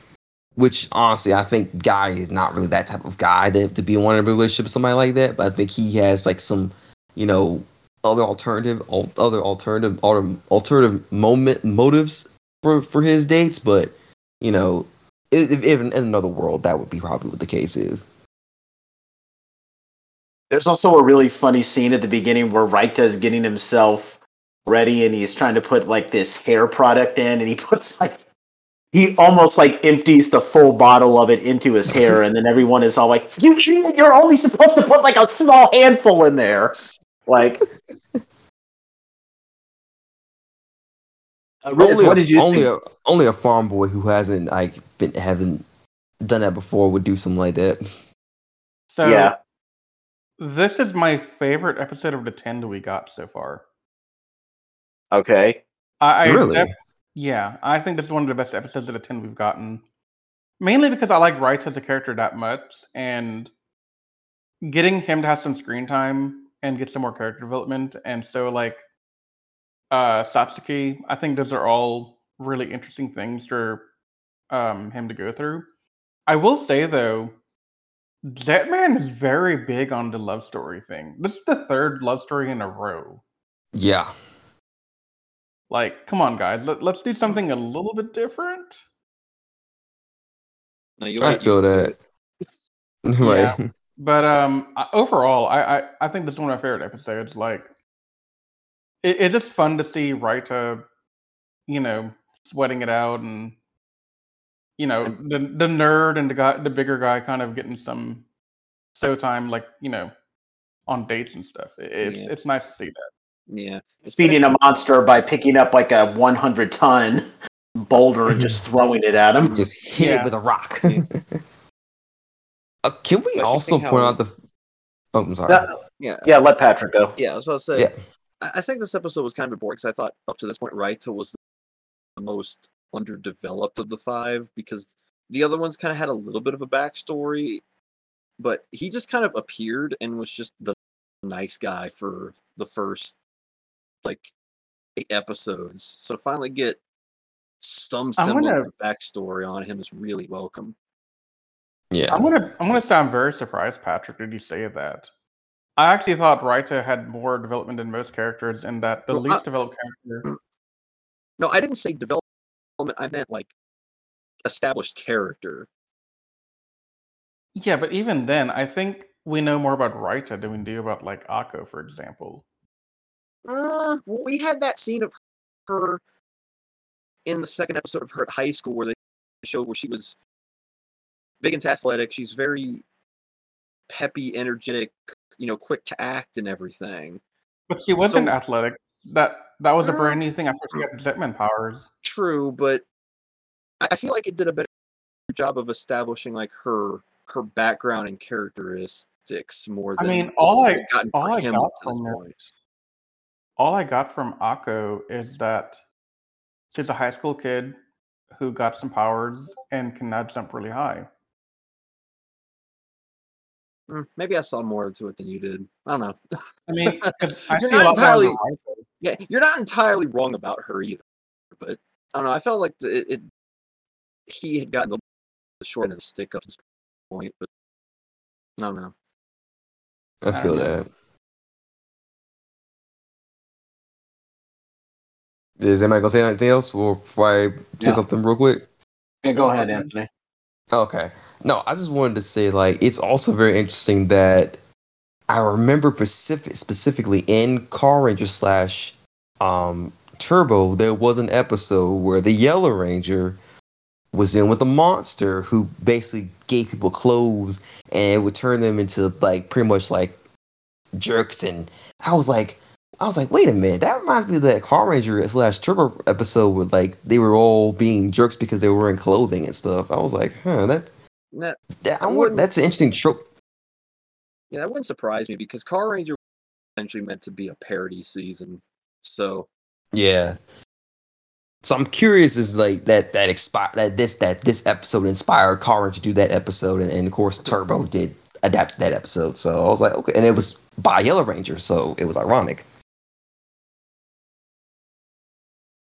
which honestly I think guy is not really that type of guy to, to be in a relationship with somebody like that but I think he has like some you know other alternative other alternative alter- alternative moment motives for for his dates but you know if, if in another world that would be probably what the case is. There's also a really funny scene at the beginning where Raita is getting himself ready and he's trying to put like this hair product in and he *laughs* puts like he almost like empties the full bottle of it into his hair *laughs* and then everyone is all like you you're only supposed to put like a small handful in there. *laughs* Like only what a, did you only think? a only a farm boy who hasn't like been haven't done that before would do something like that So yeah This is my favorite episode of the 10 that we got so far. Okay. I, I Really? def- yeah, I think this is one of the best episodes of the 10 we've gotten. Mainly because I like Wright as a character that much, and getting him to have some screen time and get some more character development, and so like uh Satsuki, I think those are all really interesting things for um him to go through. I will say though, Jetman is very big on the love story thing. This is the third love story in a row. Yeah. Like, come on, guys, let, let's do something a little bit different. No, you I like- feel that. *laughs* *laughs* right. But um, overall, I, I I think this is one of my favorite episodes. Like, it, it's just fun to see Raita, you know, sweating it out, and you know, the the nerd and the guy, the bigger guy, kind of getting some show time, like you know, on dates and stuff. It, it's Yeah. it's nice to see that. Yeah. Feeding a monster by picking up like a 100 ton boulder and just *laughs* throwing it at him. Just hit Yeah. it with a rock. *laughs* Uh, can we also point how- out the? Oh, I'm sorry. That- Yeah. yeah, let Patrick go. Yeah, I was about to say. Yeah. I, I think this episode was kind of boring because I thought up to this point, Raita was the most underdeveloped of the five because the other ones kind of had a little bit of a backstory, but he just kind of appeared and was just the nice guy for the first like eight episodes. So to finally get some I'm semblance gonna- of backstory on him is really welcome. yeah. I'm gonna I'm gonna say I'm very surprised, Patrick. Did you say that? I actually thought Raita had more development than most characters, and that the Well, least developed character. No, I didn't say development. I meant like established character. Yeah, but even then, I think we know more about Raita than we do about like Akko, for example. Uh, well, we had that scene of her in the second episode of her at high school where they showed where she was big into athletic. She's very peppy, energetic, you know, quick to act and everything. But she wasn't So- athletic. That that was a brand new thing after she got Jetman powers. True, but I feel like it did a better job of establishing like her her background and characteristics more than I mean, all I all I got this from it, all I got from Akko is that she's a high school kid who got some powers and can now jump really high. Mm, Maybe I saw more to it than you did. I don't know. I mean, *laughs* I You're not lot more in entirely- Yeah, you're not entirely wrong about her either, but I don't know. I felt like the, it, it he had gotten the the short end of the stick up to this point, but I don't know. I I feel don't know. that. Is anybody gonna say anything else before before I say Yeah. something real quick? Yeah, go ahead, Anthony. Okay. No, I just wanted to say like it's also very interesting that I remember specific, specifically in Carranger slash um, Turbo, there was an episode where the Yellow Ranger was in with a monster who basically gave people clothes and would turn them into like pretty much like jerks. And I was like, I was like, wait a minute, that reminds me of that Carranger slash Turbo episode where like they were all being jerks because they were wearing clothing and stuff. I was like, huh, that That, that, that's an interesting trope. yeah, that wouldn't surprise me because Carranger was essentially meant to be a parody season. So Yeah. So I'm curious is like that that expi- that this that this episode inspired Carranger to do that episode and, and of course Turbo did adapt that episode. So I was like, okay, and it was by Yellow Ranger, so it was ironic.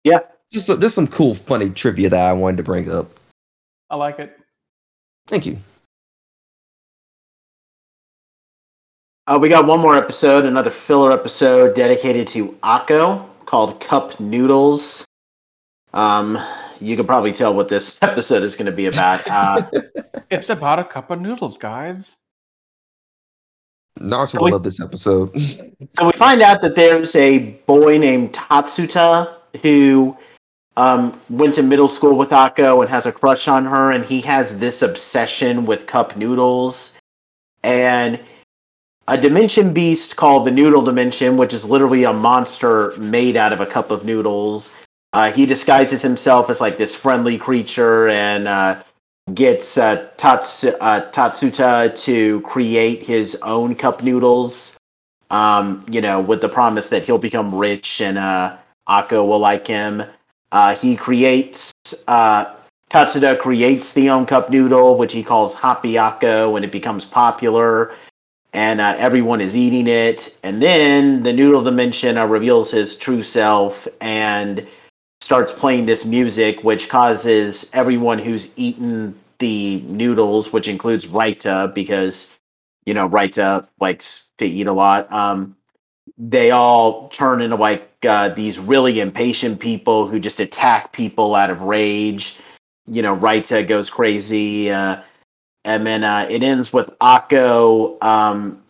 Yeah. Just so, just some cool funny trivia that I wanted to bring up. I like it. Thank you. Uh, we got one more episode, another filler episode dedicated to Akko called Cup Noodles. Um, you can probably tell what this episode is going to be about. *laughs* Uh, It's about a cup of noodles, guys. Naruto will we- love this episode. *laughs* so we find out that there's a boy named Tatsuta who um, went to middle school with Akko and has a crush on her, and he has this obsession with cup noodles. And a dimension beast called the Noodle Dimension, which is literally a monster made out of a cup of noodles. Uh, he disguises himself as like this friendly creature and uh, gets uh, uh, Tatsuta to create his own cup noodles. Um, you know, with the promise that he'll become rich and uh, Ako will like him. Uh, he creates uh, creates the own cup noodle, which he calls Ako, and it becomes popular. And uh, everyone is eating it. And then the noodle dimension uh, reveals his true self and starts playing this music, which causes everyone who's eaten the noodles, which includes Raita, because you know Raita likes to eat a lot. Um, they all turn into like uh, these really impatient people who just attack people out of rage. You know, Raita goes crazy, uh, and then uh, it ends with Ako um,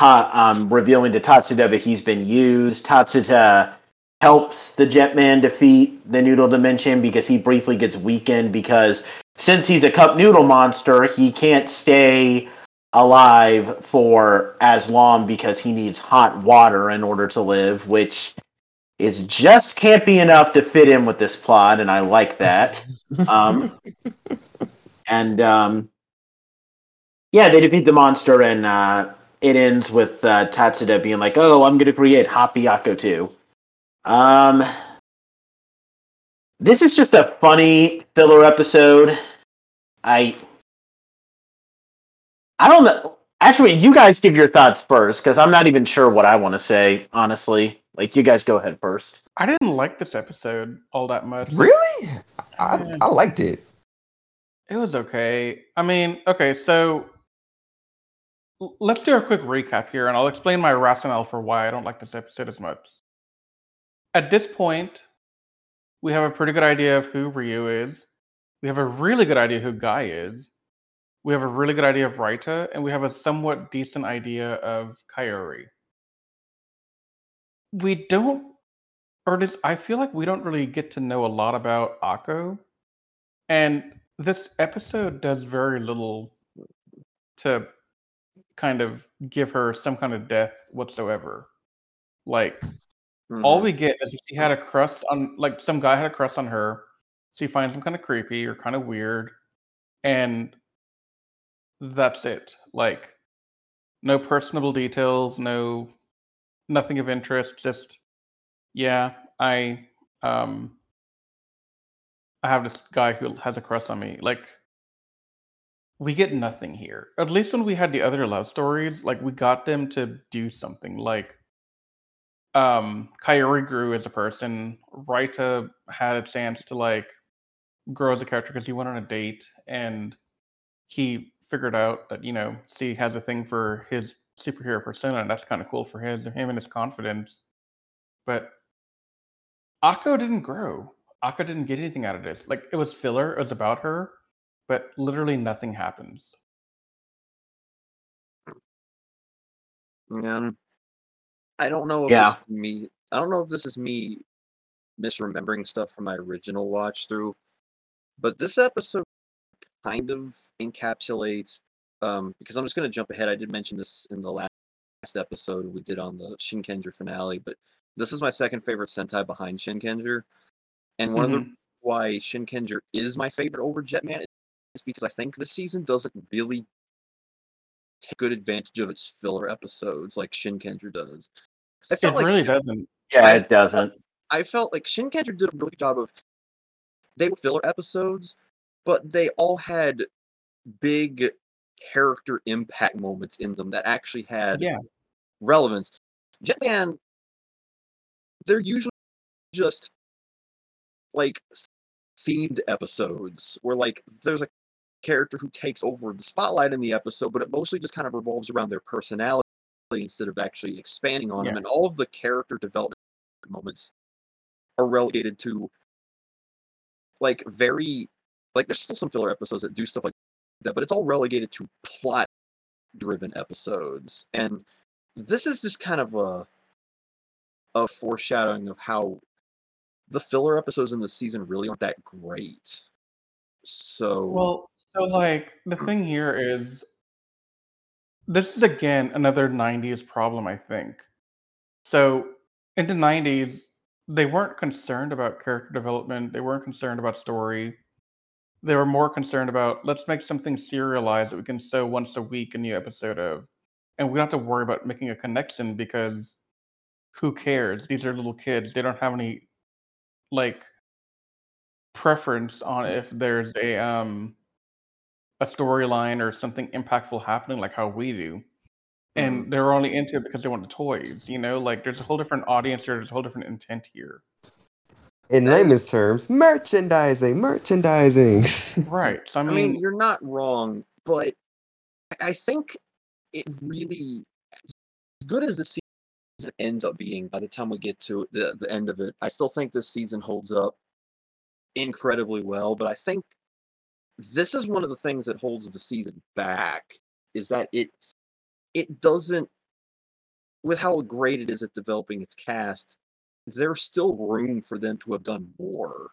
um, revealing to Tatsuta that he's been used. Tatsuta helps the Jetman defeat the Noodle Dimension because he briefly gets weakened because since he's a cup noodle monster, he can't stay alive for as long because he needs hot water in order to live, which is just can't be enough to fit in with this plot, and I like that. *laughs* Um, and um, yeah, they defeat the monster, and uh, it ends with uh, Tatsuda being like, "Oh, I'm going to create Happy Ako too." Um, this is just a funny filler episode. I I don't know. Actually, you guys give your thoughts first because I'm not even sure what I want to say. Honestly, like you guys go ahead first. I didn't like this episode all that much. Really? I, Yeah. I liked it. It was okay. I mean, okay, so let's do a quick recap here, and I'll explain my rationale for why I don't like this episode as much. At this point, we have a pretty good idea of who Ryu is. We have a really good idea who Guy is. We have a really good idea of Raita, and we have a somewhat decent idea of Kaori. We don't, or at least I feel like we don't really get to know a lot about Ako. And this episode does very little to kind of give her some kind of death whatsoever. Like all Mhm. we get is she had a crush on like some guy had a crush on her. She finds him kind of creepy or kind of weird. And that's it. Like no personable details, no nothing of interest, just yeah, I um I have this guy who has a crush on me. Like we get nothing here. At least when we had the other love stories, like we got them to do something. Like um Kaori grew as a person. Raita had a chance to like grow as a character because he went on a date and he figured out that, you know, she has a thing for his superhero persona and that's kind of cool for his him and his confidence. But Ako didn't grow. Ako didn't get anything out of this. Like it was filler, it was about her, but literally nothing happens. Yeah. um, I don't know if Yeah. this is me. I don't know if this is me misremembering stuff from my original watch through, but this episode kind of encapsulates. Um, because I'm just gonna jump ahead. I did mention this in the last episode we did on the Shinkenger finale, but this is my second favorite Sentai behind Shinkenger, and one of the Mhm. why Shinkenger is my favorite over Jetman is because I think this season doesn't really take good advantage of its filler episodes like Shinkenger does. 'Cause I It like really doesn't. Yeah, I- it doesn't. I felt like Shinkenger did a really good job of they were filler episodes, but they all had big character impact moments in them that actually had Yeah. relevance. Jetman, they're usually just like themed episodes where like there's a character who takes over the spotlight in the episode, but it mostly just kind of revolves around their personality instead of actually expanding on them. And all of the character development moments are relegated to like very like there's still some filler episodes that do stuff like that, but it's all relegated to plot driven episodes. And this is just kind of a a foreshadowing of how the filler episodes in the season really aren't that great. So Well, so like the hmm. thing here is this is again another 90s problem, I think. So in the 90s, they weren't concerned about character development, they weren't concerned about story. They were more concerned about let's make something serialized that we can show once a week a new episode of, and we don't have to worry about making a connection because who cares? These are little kids. They don't have any like preference on if there's a um a storyline or something impactful happening like how we do. And they're only into it because they want the toys, you know? Like there's a whole different audience here, there's a whole different intent here. In That is- layman's terms, merchandising, merchandising. *laughs* Right. So I I mean, mean, you're not wrong, but I- I think it really, as good as the season ends up being, by the time we get to the the end of it, I still think this season holds up incredibly well. But I think this is one of the things that holds the season back is that it it doesn't with how great it is at developing its cast there's still room for them to have done more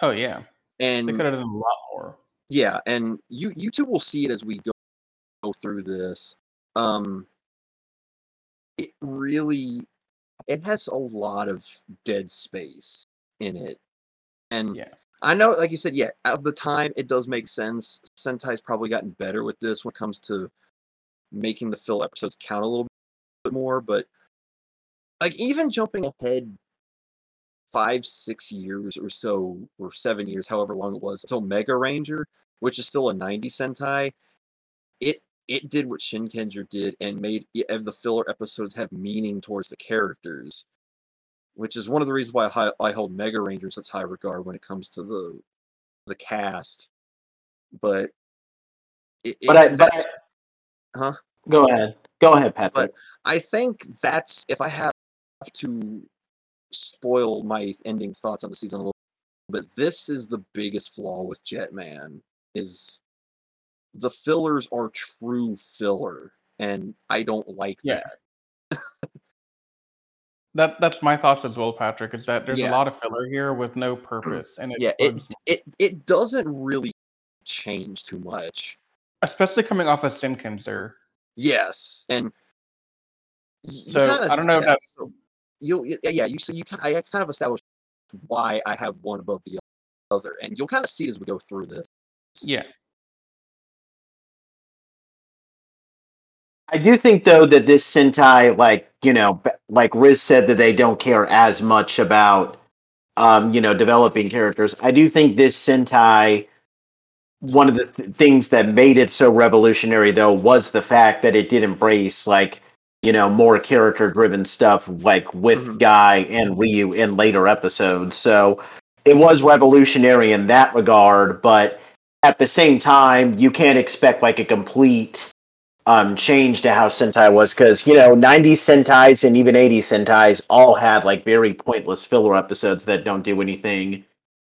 oh yeah. and They could have done a lot more. yeah and you you two will see it as we go, go through this um it really it has a lot of dead space in it and Yeah. i know like you said yeah at the time it does make sense sentai's probably gotten better with this when it comes to making the fill episodes count a little bit more but like even jumping ahead five six years or so or seven years however long it was until Megaranger which is still a 90 sentai it it did what shinkenger did and made the filler episodes have meaning towards the characters which is one of the reasons why I, I hold Megaranger in such high regard when it comes to the the cast. But it, But it- I, but that's- huh? Go ahead, go ahead, Patrick. But- I think that's if I have to spoil my ending thoughts on the season a little but this is the biggest flaw with Jetman is the fillers are true filler and I don't like Yeah. that. *laughs* That that's my thoughts as well, Patrick, is that there's Yeah. a lot of filler here with no purpose. And it Yeah, it it it doesn't really change too much. especially coming off of Shinkenger. Yes, and So, I don't know if esta- that- so you y- yeah you so you ki- I kind of established why I have one above the other, and you'll kind of see as we go through this. Yeah. I do think though that this Sentai, like you know, like Riz said that they don't care as much about, um, you know, developing characters. I do think this Sentai, one of the th- things that made it so revolutionary though was the fact that it did embrace like, you know, more character-driven stuff, like with Mhm. Guy and Ryu in later episodes. So it was revolutionary in that regard, but at the same time, you can't expect like a complete um change to how Sentai was because you know 90s Sentais and even 80s Sentais all had like very pointless filler episodes that don't do anything,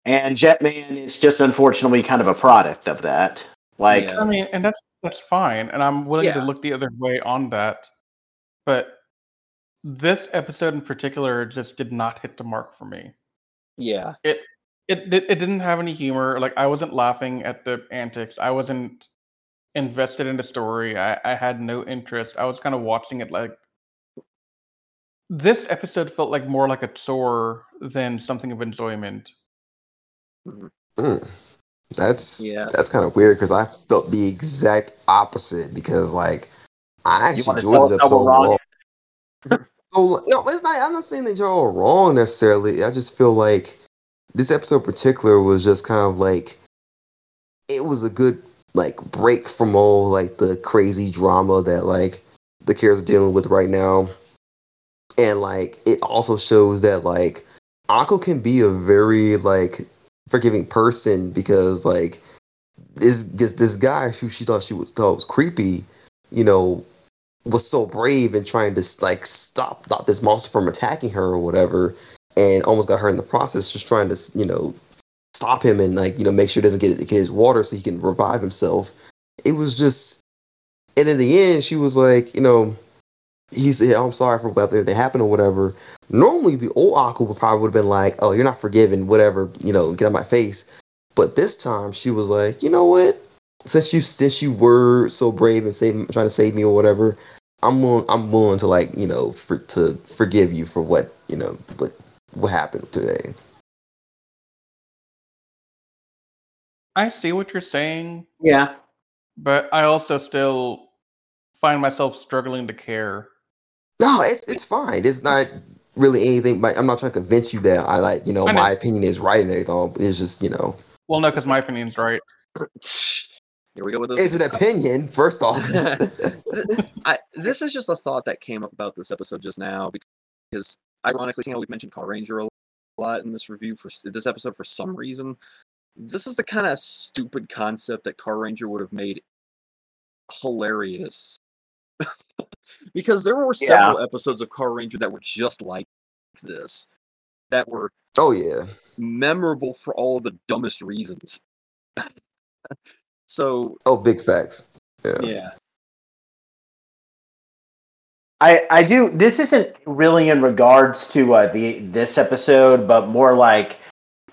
and Jetman is just unfortunately kind of a product of that. Like, Yeah. I mean, and that's that's fine, and I'm willing to look the other way on that. But this episode in particular just did not hit the mark for me. Yeah, It it it didn't have any humor. Like I wasn't laughing at the antics. I wasn't invested in the story. I, I had no interest. I was kind of watching it like this episode felt like more like a chore than something of enjoyment. Mm. That's Yeah. that's kind of weird because I felt the exact opposite because like I actually enjoyed this us how we're episode. wrong? so *laughs* oh, no, it's not. I'm not saying that y'all are wrong necessarily. I just feel like this episode in particular was just kind of like it was a good like break from all like the crazy drama that like the characters are dealing with right now, and like it also shows that like Ako can be a very like forgiving person because like this this, this guy who she thought she was thought was creepy, you know, was so brave in trying to like stop this monster from attacking her or whatever, and almost got hurt in the process, just trying to you know stop him and like you know make sure he doesn't get, get his water so he can revive himself. It was just, and in the end, she was like, you know, he said, oh, "I'm sorry for whatever that happened or whatever." Normally, the old Ako would probably would have been like, "Oh, you're not forgiven, whatever, you know, get of my face." But this time, she was like, "You know what? Since you since you were so brave and save, trying to save me or whatever, I'm willing, I'm willing to like, you know, for to forgive you for what you know what what happened today." I see what you're saying, Yeah. but I also still find myself struggling to care. No, it's it's fine. It's not really anything. But I'm not trying to convince you that I like you know know. my opinion is right and everything. It's just you know Well, no, because my opinion's right. *clears throat* Here we go with this. it's an opinion. First off, *laughs* *laughs* I, this is just a thought that came up about this episode just now because, ironically, seeing how we've mentioned Carranger a lot in this review for this episode for some reason, this is the kind of stupid concept that Carranger would have made hilarious. *laughs* because there were Yeah. several episodes of Carranger that were just like this, that were oh yeah, memorable for all the dumbest reasons. So oh big facts. Yeah. yeah, I, I do. This isn't really in regards to uh, the this episode, but more like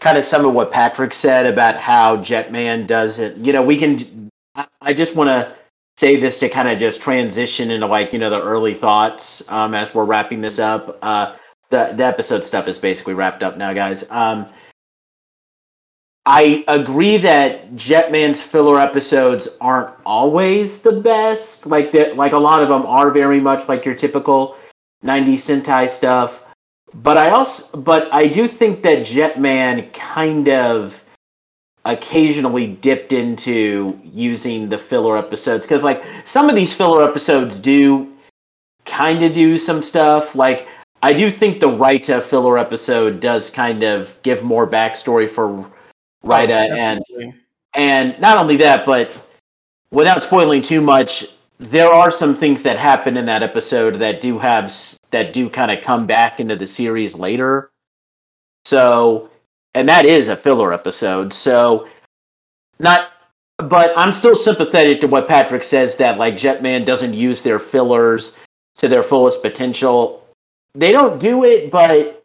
kind of some of what Patrick said about how Jetman does it. You know, we can. I, I just want to say this to kind of just transition into like you know the early thoughts um, as we're wrapping this up. Uh, the the episode stuff is basically wrapped up now, guys. Um, I agree that Jetman's filler episodes aren't always the best. Like that, like a lot of them are very much like your typical '90s Sentai stuff. But I also, but I do think that Jetman kind of occasionally dipped into using the filler episodes because, like, some of these filler episodes do kind of do some stuff. Like, I do think the Raita filler episode does kind of give more backstory for Raita Oh, and and not only that, but without spoiling too much, there are some things that happen in that episode that do have that do kind of come back into the series later. So, and that is a filler episode. So, not, but I'm still sympathetic to what Patrick says that like Jetman doesn't use their fillers to their fullest potential. They don't do it, but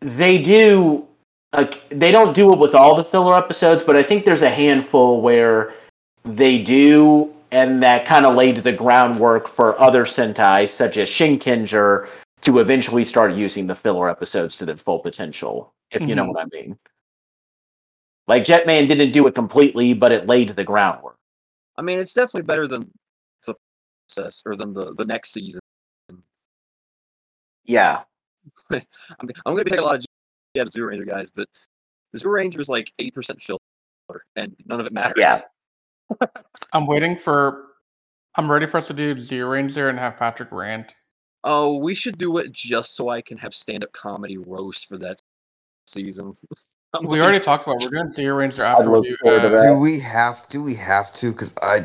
they do like they don't do it with all the filler episodes, but I think there's a handful where they do, and that kind of laid the groundwork for other Sentai, such as Shinkenger, to eventually start using the filler episodes to their full potential, if you know Mhm. what I mean. Like Jetman didn't do it completely, but it laid the groundwork. I mean, it's definitely better than the process or than the the next season. Yeah. *laughs* I'm, I'm going to be taking a lot of yeah, the Zyuranger guys, but the Zyuranger is like 80% filler, and none of it matters. Yeah. *laughs* I'm waiting for. I'm ready for us to do Zyuranger and have Patrick rant. Oh, we should do it just so I can have stand-up comedy roast for that season. *laughs* We looking- already talked about we're doing Zyuranger after we do. uh, that. Do we have? Do we have to? Because I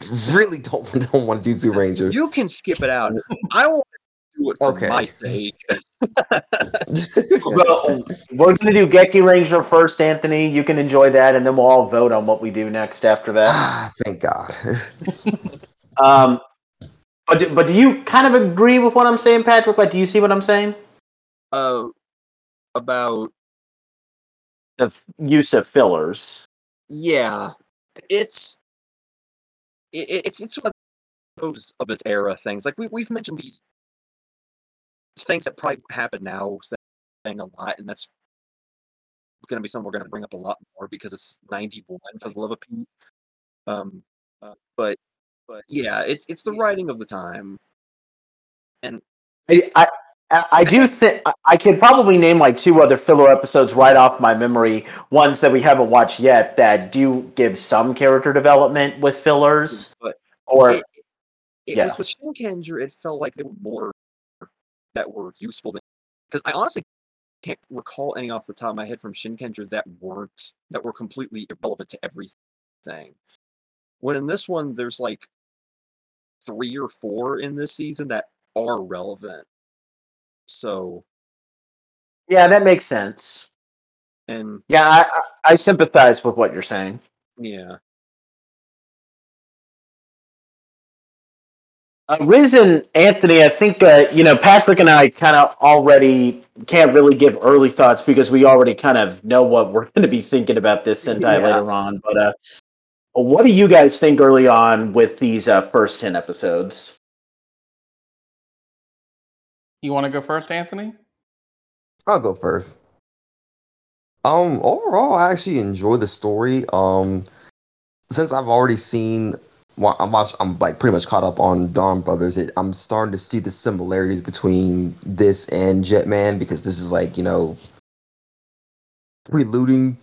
*laughs* really don't don't want to do Zyuranger. You can skip it out. I want to do it for Okay. my sake. *laughs* *laughs* Well, we're going to do Gekiranger first, Anthony. You can enjoy that, and then we'll all vote on what we do next after that. Ah, Thank God. *laughs* Um, but do- but do you kind of agree with what I'm saying, Patrick? Like, do you see what I'm saying? uh, about The f- use of fillers. yeah, it's it, it- it's it's one of those of its era things. Like we we've mentioned these things that probably happen now thing a lot, and that's going to be something we're going to bring up a lot more because it's 91 for the love of Pete. Um, uh, but but yeah, it's it's the writing of the time. and I, I- I do *laughs* think I- I could probably name like two other filler episodes right off my memory. Ones that we haven't watched yet that do give some character development with fillers, But or it, it yeah. was with Shinkenger, it felt like they were more that were useful because I honestly can't recall any off the top of my head from Shinkenger that weren't that were completely irrelevant to everything. When in this one, there's like three or four in this season that are relevant. So yeah, that makes sense. and Yeah, I, I, I sympathize with what you're saying. yeah, Uh, Riz and Anthony, I think uh, you know Patrick and I kind of already can't really give early thoughts because we already kind of know what we're going to be thinking about this *laughs* Sentai Yeah. later on. But uh, what do you guys think early on with these uh, first ten episodes? You want to go first, Anthony? I'll go first. Um, overall, I actually enjoy the story. Um, since I've already seen, well, I'm watch, I'm like pretty much caught up on Donbrothers. It, I'm starting to see the similarities between this and Jetman because this is like you know preluding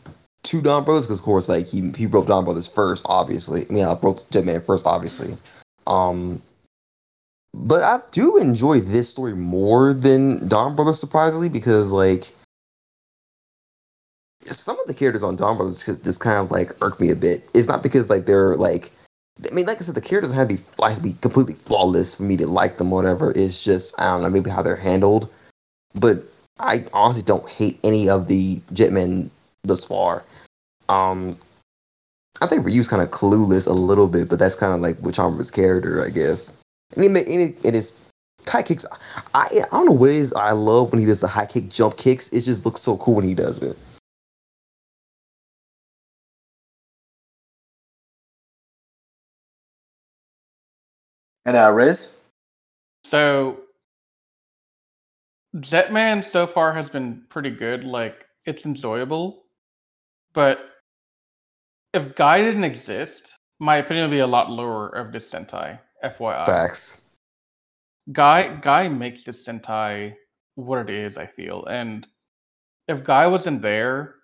to Donbrothers because of course like he he broke Donbrothers first, obviously. I mean, I broke Jetman first, obviously. Um, but I do enjoy this story more than Donbrothers, surprisingly, because like some of the characters on Donbrothers just, just kind of like irk me a bit. It's not because like they're like, I mean, like I said, the characters have to be have to be completely flawless for me to like them. Or whatever. It's just I don't know, maybe how they're handled. But I honestly don't hate any of the Jetmen thus far. Um, I think Ryu's kind of clueless a little bit, but that's kind of like his character, I guess. And he, and, he, and his high kicks, I I don't know what it is I love when he does the high kick jump kicks. It just looks so cool when he does it. And uh, Riz? So Jetman so far has been pretty good. Like it's enjoyable, but if Guy didn't exist, my opinion would be a lot lower of this Sentai. FYI, Facts. Guy Guy makes this Sentai what it is. I feel, and if Guy wasn't there,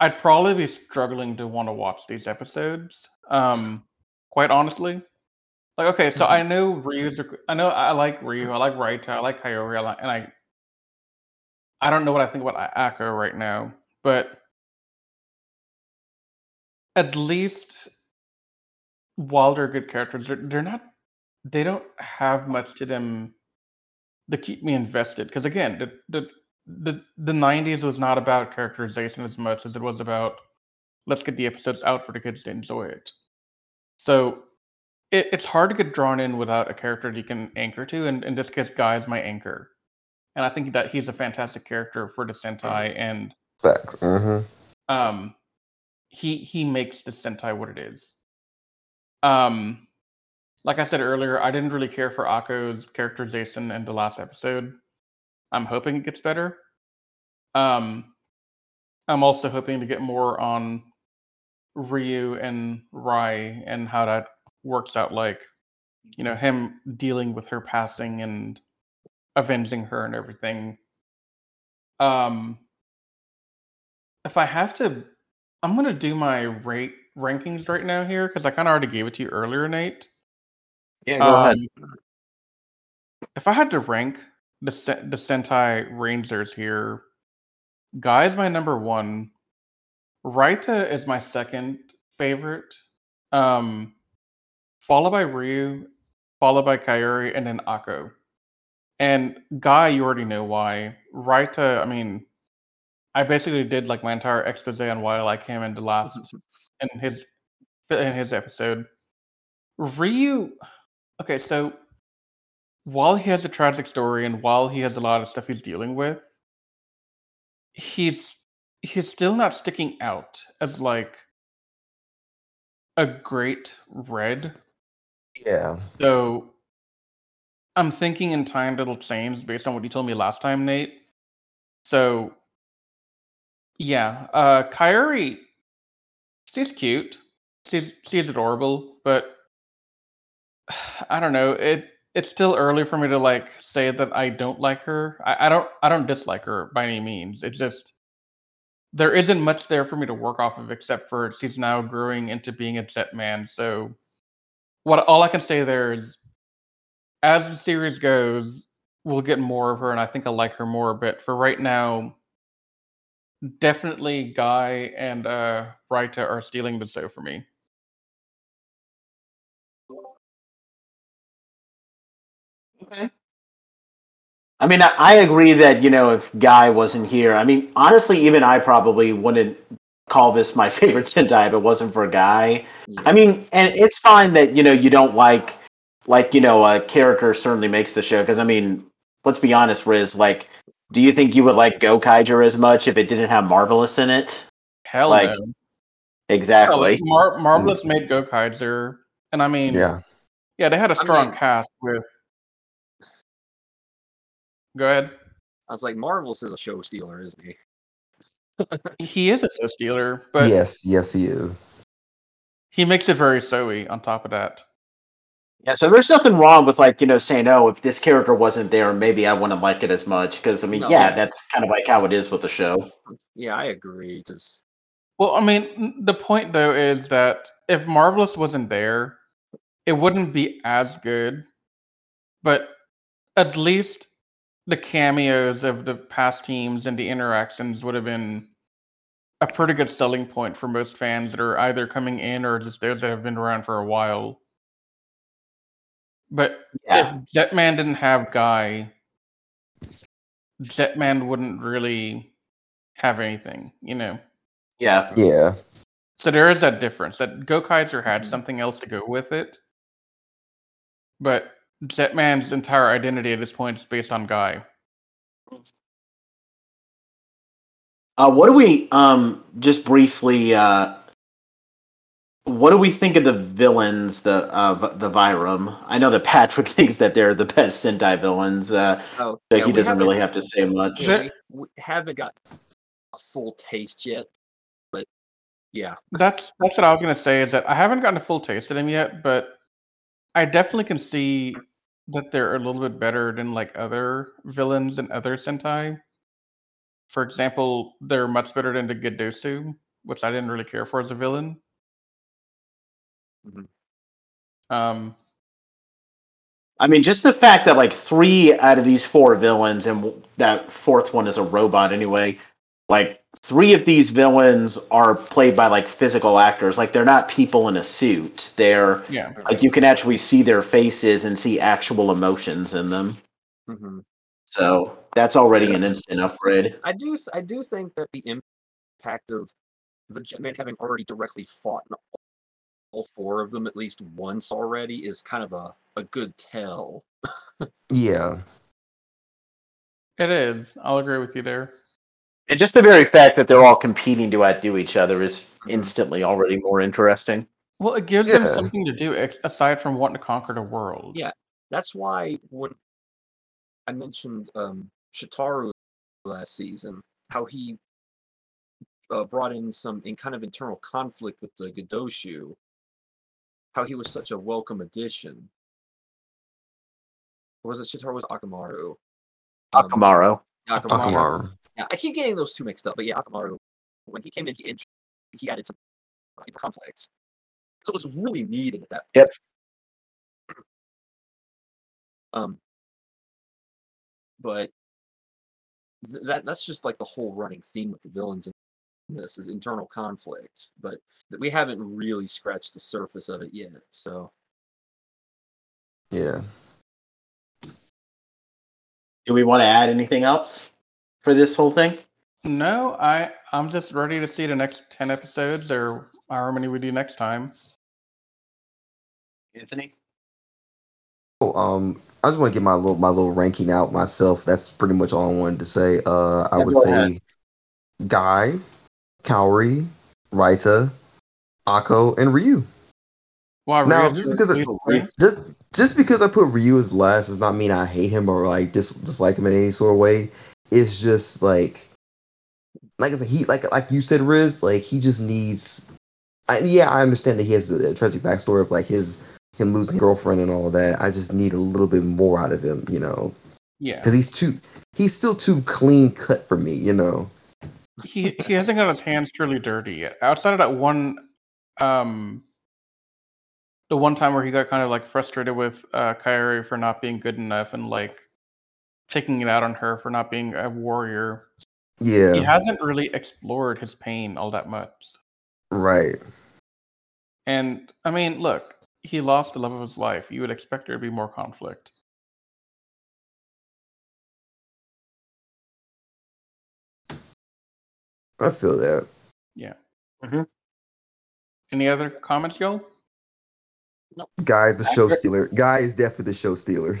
I'd probably be struggling to want to watch these episodes. Um, quite honestly. Like, okay, so I mm-hmm. know Ryu's. I know I like Ryu. I like Raita. I like Kaori. I like, and I. I don't know what I think about Ako right now, but at least while they're good characters, they're, they're not. They don't have much to them to keep me invested. Because again, the the the the '90s was not about characterization as much as it was about let's get the episodes out for the kids to enjoy it. So it, it's hard to get drawn in without a character that you can anchor to, and in this case, Guy is my anchor, and I think that he's a fantastic character for the Sentai, and Facts. hmm um, he he makes the Sentai what it is. Um, like I said earlier, I didn't really care for Ako's characterization in the last episode. I'm hoping it gets better. Um, I'm also hoping to get more on Ryu and Rai and how that works out. Like, you know, him dealing with her passing and avenging her and everything. Um, if I have to, I'm gonna do my rate rankings right now here because I kind of already gave it to you earlier, Nate. Yeah, go ahead. Um, If I had to rank the the Sentai Rangers here, Guy is my number one. Raita is my second favorite. Um, followed by Ryu, followed by Kaori, and then Ako. And Guy, you already know why. Raita, I mean, I basically did like my entire expose on why I like him in the last *laughs* in his in his episode. Ryu, okay, so while he has a tragic story and while he has a lot of stuff he's dealing with, he's he's still not sticking out as like a great red. Yeah. So I'm thinking in time that'll change based on what you told me last time, Nate. So yeah, uh Kaori she's cute. She's she's adorable, but *sighs* I don't know. It it's still early for me to like say that I don't like her. I, I don't I don't dislike her by any means. It's just there isn't much there for me to work off of except for she's now growing into being a jet man. So what all I can say there is as the series goes, we'll get more of her and I think I like her more, but for right now, definitely Guy and uh Raita are stealing the show for me. Okay. I mean, I, I agree that you know if Guy wasn't here, I mean, honestly, even I probably wouldn't call this my *laughs* favorite Sentai if it wasn't for a Guy. I mean, and it's fine that you know you don't like like you know a character certainly makes the show because I mean, let's be honest, Riz. Like, do you think you would like Go Gokaiger as much if it didn't have Marvelous in it? Hell Like, no. Exactly. Mar- Marvelous mm. made Gokaiger, and I mean, Yeah. yeah, they had a strong mean- cast with. Go ahead. I was like, Marvelous is a show stealer, isn't he? *laughs* He is a so stealer, but yes, yes, he is. he makes it very soy on top of that. Yeah, so there's nothing wrong with like you know saying, "Oh, if this character wasn't there, maybe I wouldn't like it as much." Because I mean, No. yeah, that's kind of like how it is with the show. Yeah, I agree. Just Well, I mean, the point though is that if Marvelous wasn't there, it wouldn't be as good. But at least the cameos of the past teams and the interactions would have been a pretty good selling point for most fans that are either coming in or just those that have been around for a while. But Yeah, if Jetman didn't have Guy, Jetman wouldn't really have anything, you know. yeah, Yeah, So there is that difference that Go Gokaiger had Mhm. something else to go with it, but Jetman's entire identity at this point is based on Guy. Uh, what do we um just briefly? Uh, what do we think of the villains? The uh, the Vyram. I know that Patrick *laughs* thinks that they're the best Sentai villains, uh, oh, so yeah, he doesn't really haven't- to say much. yeah, we, we haven't got a full taste yet, but yeah, That's that's what I was gonna say is that I haven't gotten a full taste of them yet, but I definitely can see that they're a little bit better than like other villains and other Sentai. For example, they're much better than the Gedoushu, which I didn't really care for as a villain. Mhm. Um, I mean, just the fact that like three out of these four villains, and that fourth one is a robot anyway. Like three of these villains are played by like physical actors. Like they're not people in a suit. They're yeah. like you can actually see their faces and see actual emotions in them. hmm So that's already an instant upgrade. I do I do think that the impact of the Jetman having already directly fought in all four of them at least once already is kind of a, a good tell. *laughs* yeah, It is. I'll agree with you there. And just the very fact that they're all competing to outdo each other is instantly already more interesting. Well, it gives them something to do aside from wanting to conquer the world. Yeah. That's why when I mentioned um, Shitari last season, how he uh, brought in some in kind of internal conflict with the Gedoushu, how he was such a welcome addition. Or was it Shitari? Was it Akumaro? Um, Akumaro. Yeah, Akumaro. Akumaro. Yeah, I keep getting those two mixed up, but yeah, Akumaro. When he came in, he, int- he added some uh, conflict, so it was really needed at that. Yep. *clears throat* Um, but th- that that's just like the whole running theme with the villains in this is internal conflict, but th- we haven't really scratched the surface of it yet. So Yeah. Do we want to add anything else for this whole thing? No, I I'm just ready to see the next ten episodes or however many we do next time. Anthony? Oh, um, I just want to get my little my little ranking out myself. That's pretty much all I wanted to say. Uh, I Yeah, would say ahead. Guy, Kaori, Raita, Ako, and Ryu. Wow, Now, Ryu's just because of, it- great. Just just because I put Ryu as last does not mean I hate him or like dis- dislike him in any sort of way. It's just like like I said, he like like you said, Riz, like he just needs. I, yeah, I understand that he has the, the tragic backstory of like his him losing girlfriend and all that. I just need a little bit more out of him, you know, yeah. because he's too he's still too clean cut for me, you know. he he hasn't got his hands truly dirty yet. Outside of that one, um, the one time where he got kind of like frustrated with uh, Kaori for not being good enough and like taking it out on her for not being a warrior. Yeah. He hasn't really explored his pain all that much. right. And I mean, look, he lost the love of his life. You would expect there to be more conflict. I feel that. Yeah. Mhm. Any other comments, y'all? Guy is the show Accurate. stealer. Guy is definitely the show stealer.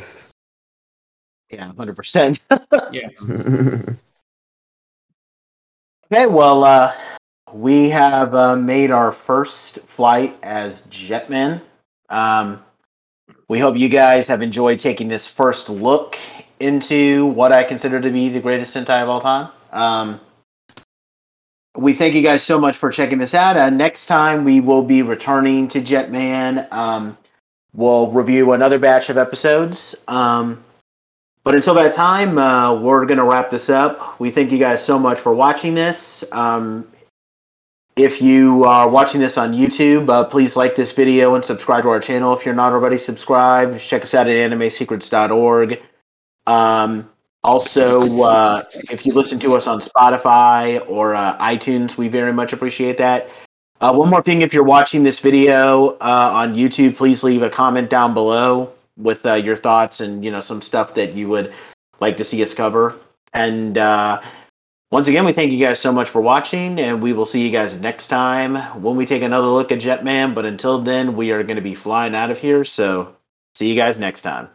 Yeah, 100%. *laughs* Yeah. *laughs* Okay, well, uh, we have uh, made our first flight as Jetman. Um, we hope you guys have enjoyed taking this first look into what I consider to be the greatest Sentai of all time. Um, we thank you guys so much for checking this out. Uh, next time we will be returning to Jetman. Um, we'll review another batch of episodes. Um, but until that time, uh, we're going to wrap this up. We thank you guys so much for watching this. Um, if you are watching this on YouTube, uh, please like this video and subscribe to our channel if you're not already subscribed. Check us out at animesecrets.org. Um, also, uh, if you listen to us on Spotify or uh, iTunes, we very much appreciate that. Uh, one more thing if you're watching this video uh, on YouTube, please leave a comment down below with uh, your thoughts and you know some stuff that you would like to see us cover. And uh, once again, we thank you guys so much for watching, and we will see you guys next time when we take another look at Jetman. But until then, we are going to be flying out of here. So, see you guys next time.